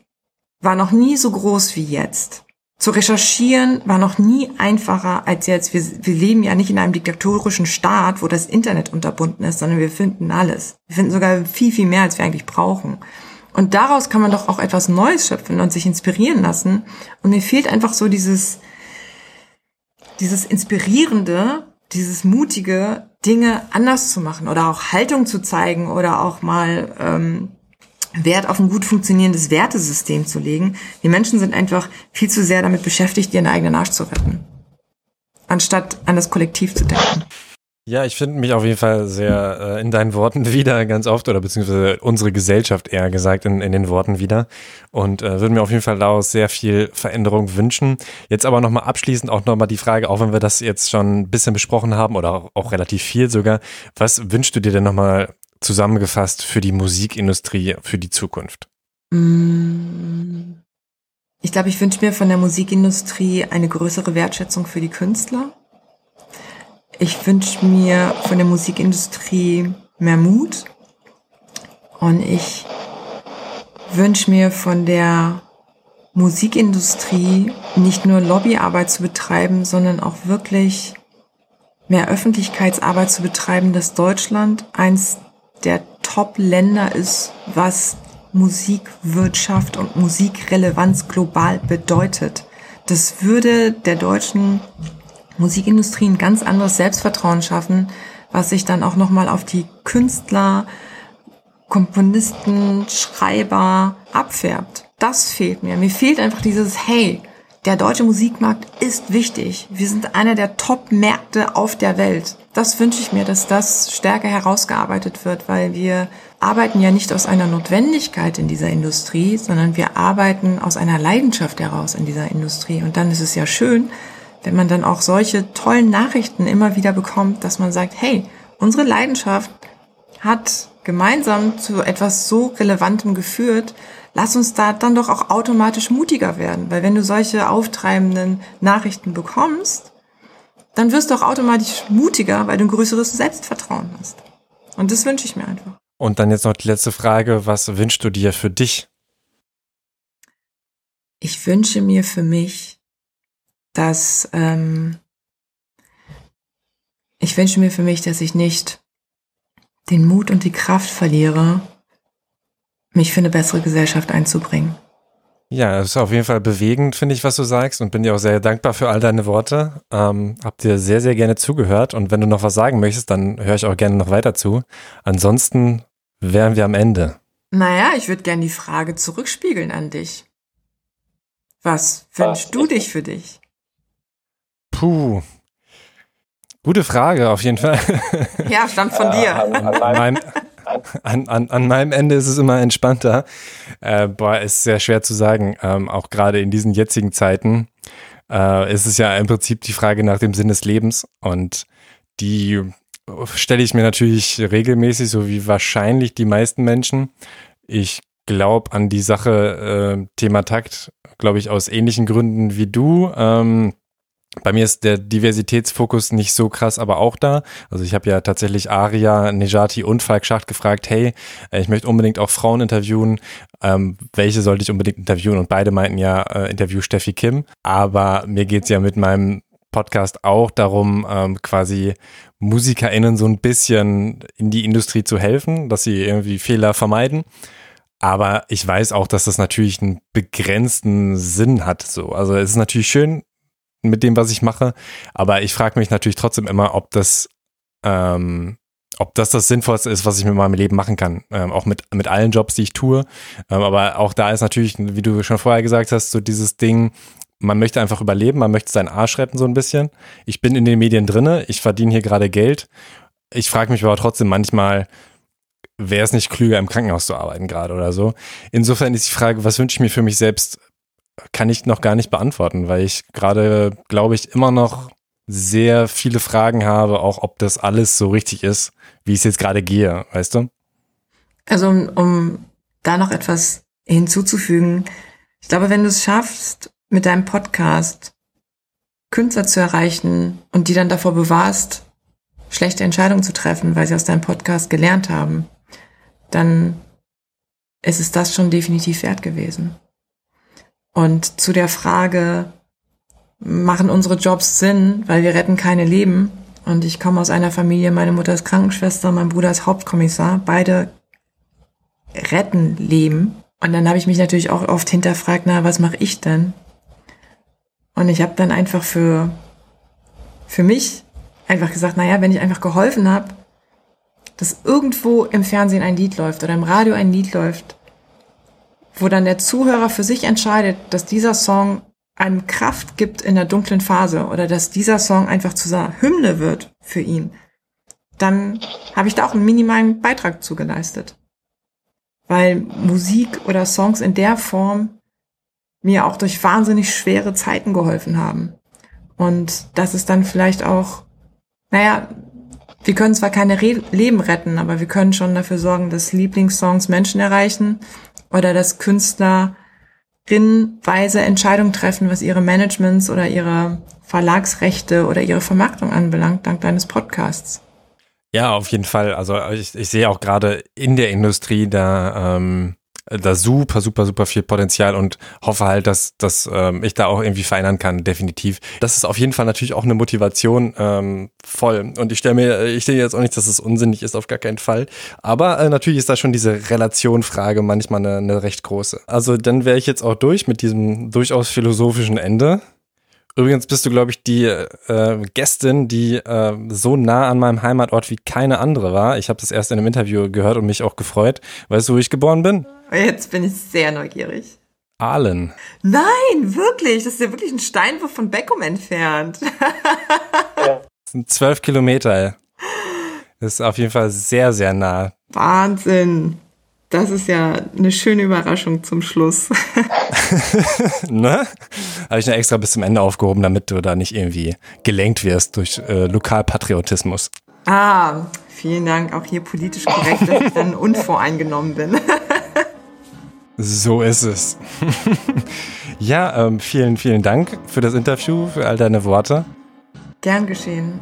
war noch nie so groß wie jetzt. Zu recherchieren war noch nie einfacher als jetzt. Wir, wir leben ja nicht in einem diktatorischen Staat, wo das Internet unterbunden ist, sondern wir finden alles. Wir finden sogar viel, viel mehr, als wir eigentlich brauchen. Und daraus kann man doch auch etwas Neues schöpfen und sich inspirieren lassen. Und mir fehlt einfach so dieses, dieses Inspirierende, dieses mutige, Dinge anders zu machen oder auch Haltung zu zeigen oder auch mal ähm, Wert auf ein gut funktionierendes Wertesystem zu legen. Die Menschen sind einfach viel zu sehr damit beschäftigt, ihren eigenen Arsch zu retten, anstatt an das Kollektiv zu denken. Ja, ich finde mich auf jeden Fall sehr äh, in deinen Worten wieder ganz oft oder beziehungsweise unsere Gesellschaft eher gesagt in, in den Worten wieder und äh, würde mir auf jeden Fall daraus sehr viel Veränderung wünschen. Jetzt aber nochmal abschließend auch nochmal die Frage, auch wenn wir das jetzt schon ein bisschen besprochen haben oder auch, auch relativ viel sogar, was wünschst du dir denn nochmal zusammengefasst für die Musikindustrie für die Zukunft? Mm. Ich glaube, ich wünsche mir von der Musikindustrie eine größere Wertschätzung für die Künstler ich wünsche mir von der Musikindustrie mehr Mut und ich wünsche mir von der Musikindustrie nicht nur Lobbyarbeit zu betreiben, sondern auch wirklich mehr Öffentlichkeitsarbeit zu betreiben, dass Deutschland eins der Top-Länder ist, was Musikwirtschaft und Musikrelevanz global bedeutet. Das würde der deutschen Musikindustrie ein ganz anderes Selbstvertrauen schaffen, was sich dann auch nochmal auf die Künstler, Komponisten, Schreiber abfärbt. Das fehlt mir. Mir fehlt einfach dieses, hey, der deutsche Musikmarkt ist wichtig. Wir sind einer der Top-Märkte auf der Welt. Das wünsche ich mir, dass das stärker herausgearbeitet wird, weil wir arbeiten ja nicht aus einer Notwendigkeit in dieser Industrie, sondern wir arbeiten aus einer Leidenschaft heraus in dieser Industrie. Und dann ist es ja schön, wenn man dann auch solche tollen Nachrichten immer wieder bekommt, dass man sagt, hey, unsere Leidenschaft hat gemeinsam zu etwas so Relevantem geführt, lass uns da dann doch auch automatisch mutiger werden. Weil wenn du solche auftreibenden Nachrichten bekommst, dann wirst du auch automatisch mutiger, weil du ein größeres Selbstvertrauen hast. Und das wünsche ich mir einfach. Und dann jetzt noch die letzte Frage, was wünschst du dir für dich? Ich wünsche mir für mich, dass ähm, ich wünsche mir für mich, dass ich nicht den Mut und die Kraft verliere, mich für eine bessere Gesellschaft einzubringen. Ja, das ist auf jeden Fall bewegend, finde ich, was du sagst und bin dir auch sehr dankbar für all deine Worte. Ähm, hab dir sehr, sehr gerne zugehört und wenn du noch was sagen möchtest, dann höre ich auch gerne noch weiter zu. Ansonsten wären wir am Ende. Naja, ich würde gerne die Frage zurückspiegeln an dich. Was wünschst du dich für dich? Puh. Gute Frage, auf jeden Fall. Ja, stammt von dir. An, meinem, an, an, an meinem Ende ist es immer entspannter. Äh, boah, ist sehr schwer zu sagen. Ähm, auch gerade in diesen jetzigen Zeiten äh, ist es ja im Prinzip die Frage nach dem Sinn des Lebens. Und die stelle ich mir natürlich regelmäßig, so wie wahrscheinlich die meisten Menschen. Ich glaube an die Sache äh, Thema Takt, glaube ich, aus ähnlichen Gründen wie du. Ähm, bei mir ist der Diversitätsfokus nicht so krass, aber auch da. Also ich habe ja tatsächlich Aria, Nejati und Falk Schacht gefragt, hey, äh, ich möchte unbedingt auch Frauen interviewen. Ähm, welche sollte ich unbedingt interviewen? Und beide meinten ja, äh, interview Steffi Kim. Aber mir geht's ja mit meinem Podcast auch darum, ähm, quasi MusikerInnen so ein bisschen in die Industrie zu helfen, dass sie irgendwie Fehler vermeiden. Aber ich weiß auch, dass das natürlich einen begrenzten Sinn hat. So, also es ist natürlich schön, mit dem, was ich mache. Aber ich frage mich natürlich trotzdem immer, ob das, ähm, ob das das Sinnvollste ist, was ich mit meinem Leben machen kann. Ähm, auch mit, mit allen Jobs, die ich tue. Ähm, aber auch da ist natürlich, wie du schon vorher gesagt hast, so dieses Ding, man möchte einfach überleben, man möchte seinen Arsch retten so ein bisschen. Ich bin in den Medien drinne, ich verdiene hier gerade Geld. Ich frage mich aber trotzdem manchmal, wäre es nicht klüger, im Krankenhaus zu arbeiten gerade oder so. Insofern ist die Frage, was wünsche ich mir für mich selbst kann ich noch gar nicht beantworten, weil ich gerade, glaube ich, immer noch sehr viele Fragen habe, auch ob das alles so richtig ist, wie es jetzt gerade gehe, weißt du? Also um, um da noch etwas hinzuzufügen, ich glaube, wenn du es schaffst, mit deinem Podcast Künstler zu erreichen und die dann davor bewahrst, schlechte Entscheidungen zu treffen, weil sie aus deinem Podcast gelernt haben, dann ist es das schon definitiv wert gewesen. Und zu der Frage, machen unsere Jobs Sinn, weil wir retten keine Leben. Und ich komme aus einer Familie, meine Mutter ist Krankenschwester, mein Bruder ist Hauptkommissar. Beide retten Leben. Und dann habe ich mich natürlich auch oft hinterfragt, na, was mache ich denn? Und ich habe dann einfach für, für mich einfach gesagt, naja, wenn ich einfach geholfen habe, dass irgendwo im Fernsehen ein Lied läuft oder im Radio ein Lied läuft, wo dann der Zuhörer für sich entscheidet, dass dieser Song einem Kraft gibt in der dunklen Phase oder dass dieser Song einfach zu seiner Hymne wird für ihn, dann habe ich da auch einen minimalen Beitrag zugeleistet. Weil Musik oder Songs in der Form mir auch durch wahnsinnig schwere Zeiten geholfen haben. Und das ist dann vielleicht auch, naja, wir können zwar keine Re Leben retten, aber wir können schon dafür sorgen, dass Lieblingssongs Menschen erreichen oder dass Künstler weise Entscheidungen treffen, was ihre Managements oder ihre Verlagsrechte oder ihre Vermarktung anbelangt, dank deines Podcasts. Ja, auf jeden Fall. Also ich, ich sehe auch gerade in der Industrie da ähm, da super, super, super viel Potenzial und hoffe halt, dass, dass ähm, ich da auch irgendwie verändern kann, definitiv. Das ist auf jeden Fall natürlich auch eine Motivation ähm, voll. Und ich stelle mir, ich sehe jetzt auch nicht, dass es unsinnig ist, auf gar keinen Fall. Aber äh, natürlich ist da schon diese Relationfrage manchmal eine, eine recht große. Also dann wäre ich jetzt auch durch mit diesem durchaus philosophischen Ende. Übrigens bist du, glaube ich, die äh, Gästin, die äh, so nah an meinem Heimatort wie keine andere war. Ich habe das erst in einem Interview gehört und mich auch gefreut. Weißt du, wo ich geboren bin? Jetzt bin ich sehr neugierig. Aalen. Nein, wirklich. Das ist ja wirklich ein Steinwurf von Beckum entfernt. Das sind zwölf Kilometer. Das ist auf jeden Fall sehr, sehr nah. Wahnsinn. Das ist ja eine schöne Überraschung zum Schluss. ne? Habe ich nur extra bis zum Ende aufgehoben, damit du da nicht irgendwie gelenkt wirst durch äh, Lokalpatriotismus. Ah, vielen Dank. Auch hier politisch korrekt, dass ich dann unvoreingenommen bin. So ist es. ja, ähm, vielen, vielen Dank für das Interview, für all deine Worte. Gern geschehen.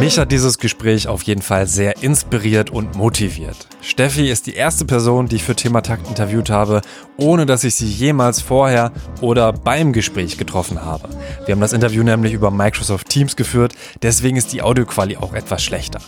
Mich hat dieses Gespräch auf jeden Fall sehr inspiriert und motiviert. Steffi ist die erste Person, die ich für Thema Takt interviewt habe, ohne dass ich sie jemals vorher oder beim Gespräch getroffen habe. Wir haben das Interview nämlich über Microsoft Teams geführt, deswegen ist die Audioqualität auch etwas schlechter.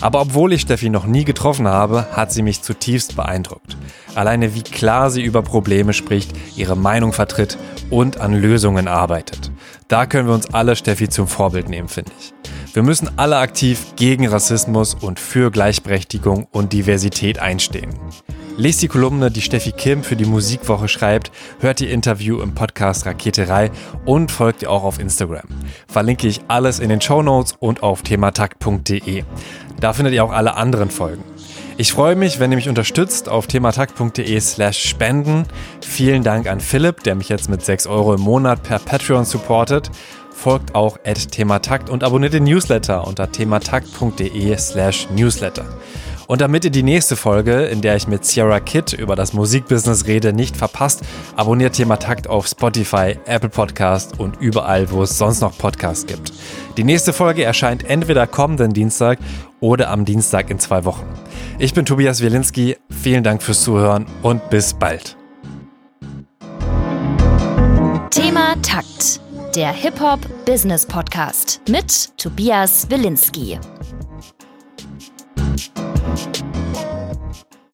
Aber obwohl ich Steffi noch nie getroffen habe, hat sie mich zutiefst beeindruckt. Alleine wie klar sie über Probleme spricht, ihre Meinung vertritt und an Lösungen arbeitet. Da können wir uns alle Steffi zum Vorbild nehmen, finde ich. Wir müssen alle aktiv gegen Rassismus und für Gleichberechtigung und Diversität einstehen. Lest die Kolumne, die Steffi Kim für die Musikwoche schreibt, hört ihr Interview im Podcast Raketerei und folgt ihr auch auf Instagram. Verlinke ich alles in den Show Notes und auf thematakt.de. Da findet ihr auch alle anderen Folgen. Ich freue mich, wenn ihr mich unterstützt auf thematakt.de slash spenden. Vielen Dank an Philipp, der mich jetzt mit 6 Euro im Monat per Patreon supportet folgt auch at thematakt und abonniert den Newsletter unter thematakt.de slash newsletter. Und damit ihr die nächste Folge, in der ich mit Sierra Kidd über das Musikbusiness rede, nicht verpasst, abonniert Thematakt auf Spotify, Apple Podcast und überall, wo es sonst noch Podcasts gibt. Die nächste Folge erscheint entweder kommenden Dienstag oder am Dienstag in zwei Wochen. Ich bin Tobias Wielinski, vielen Dank fürs Zuhören und bis bald. Thema Takt der Hip-Hop Business Podcast mit Tobias Wilinski. Thank you.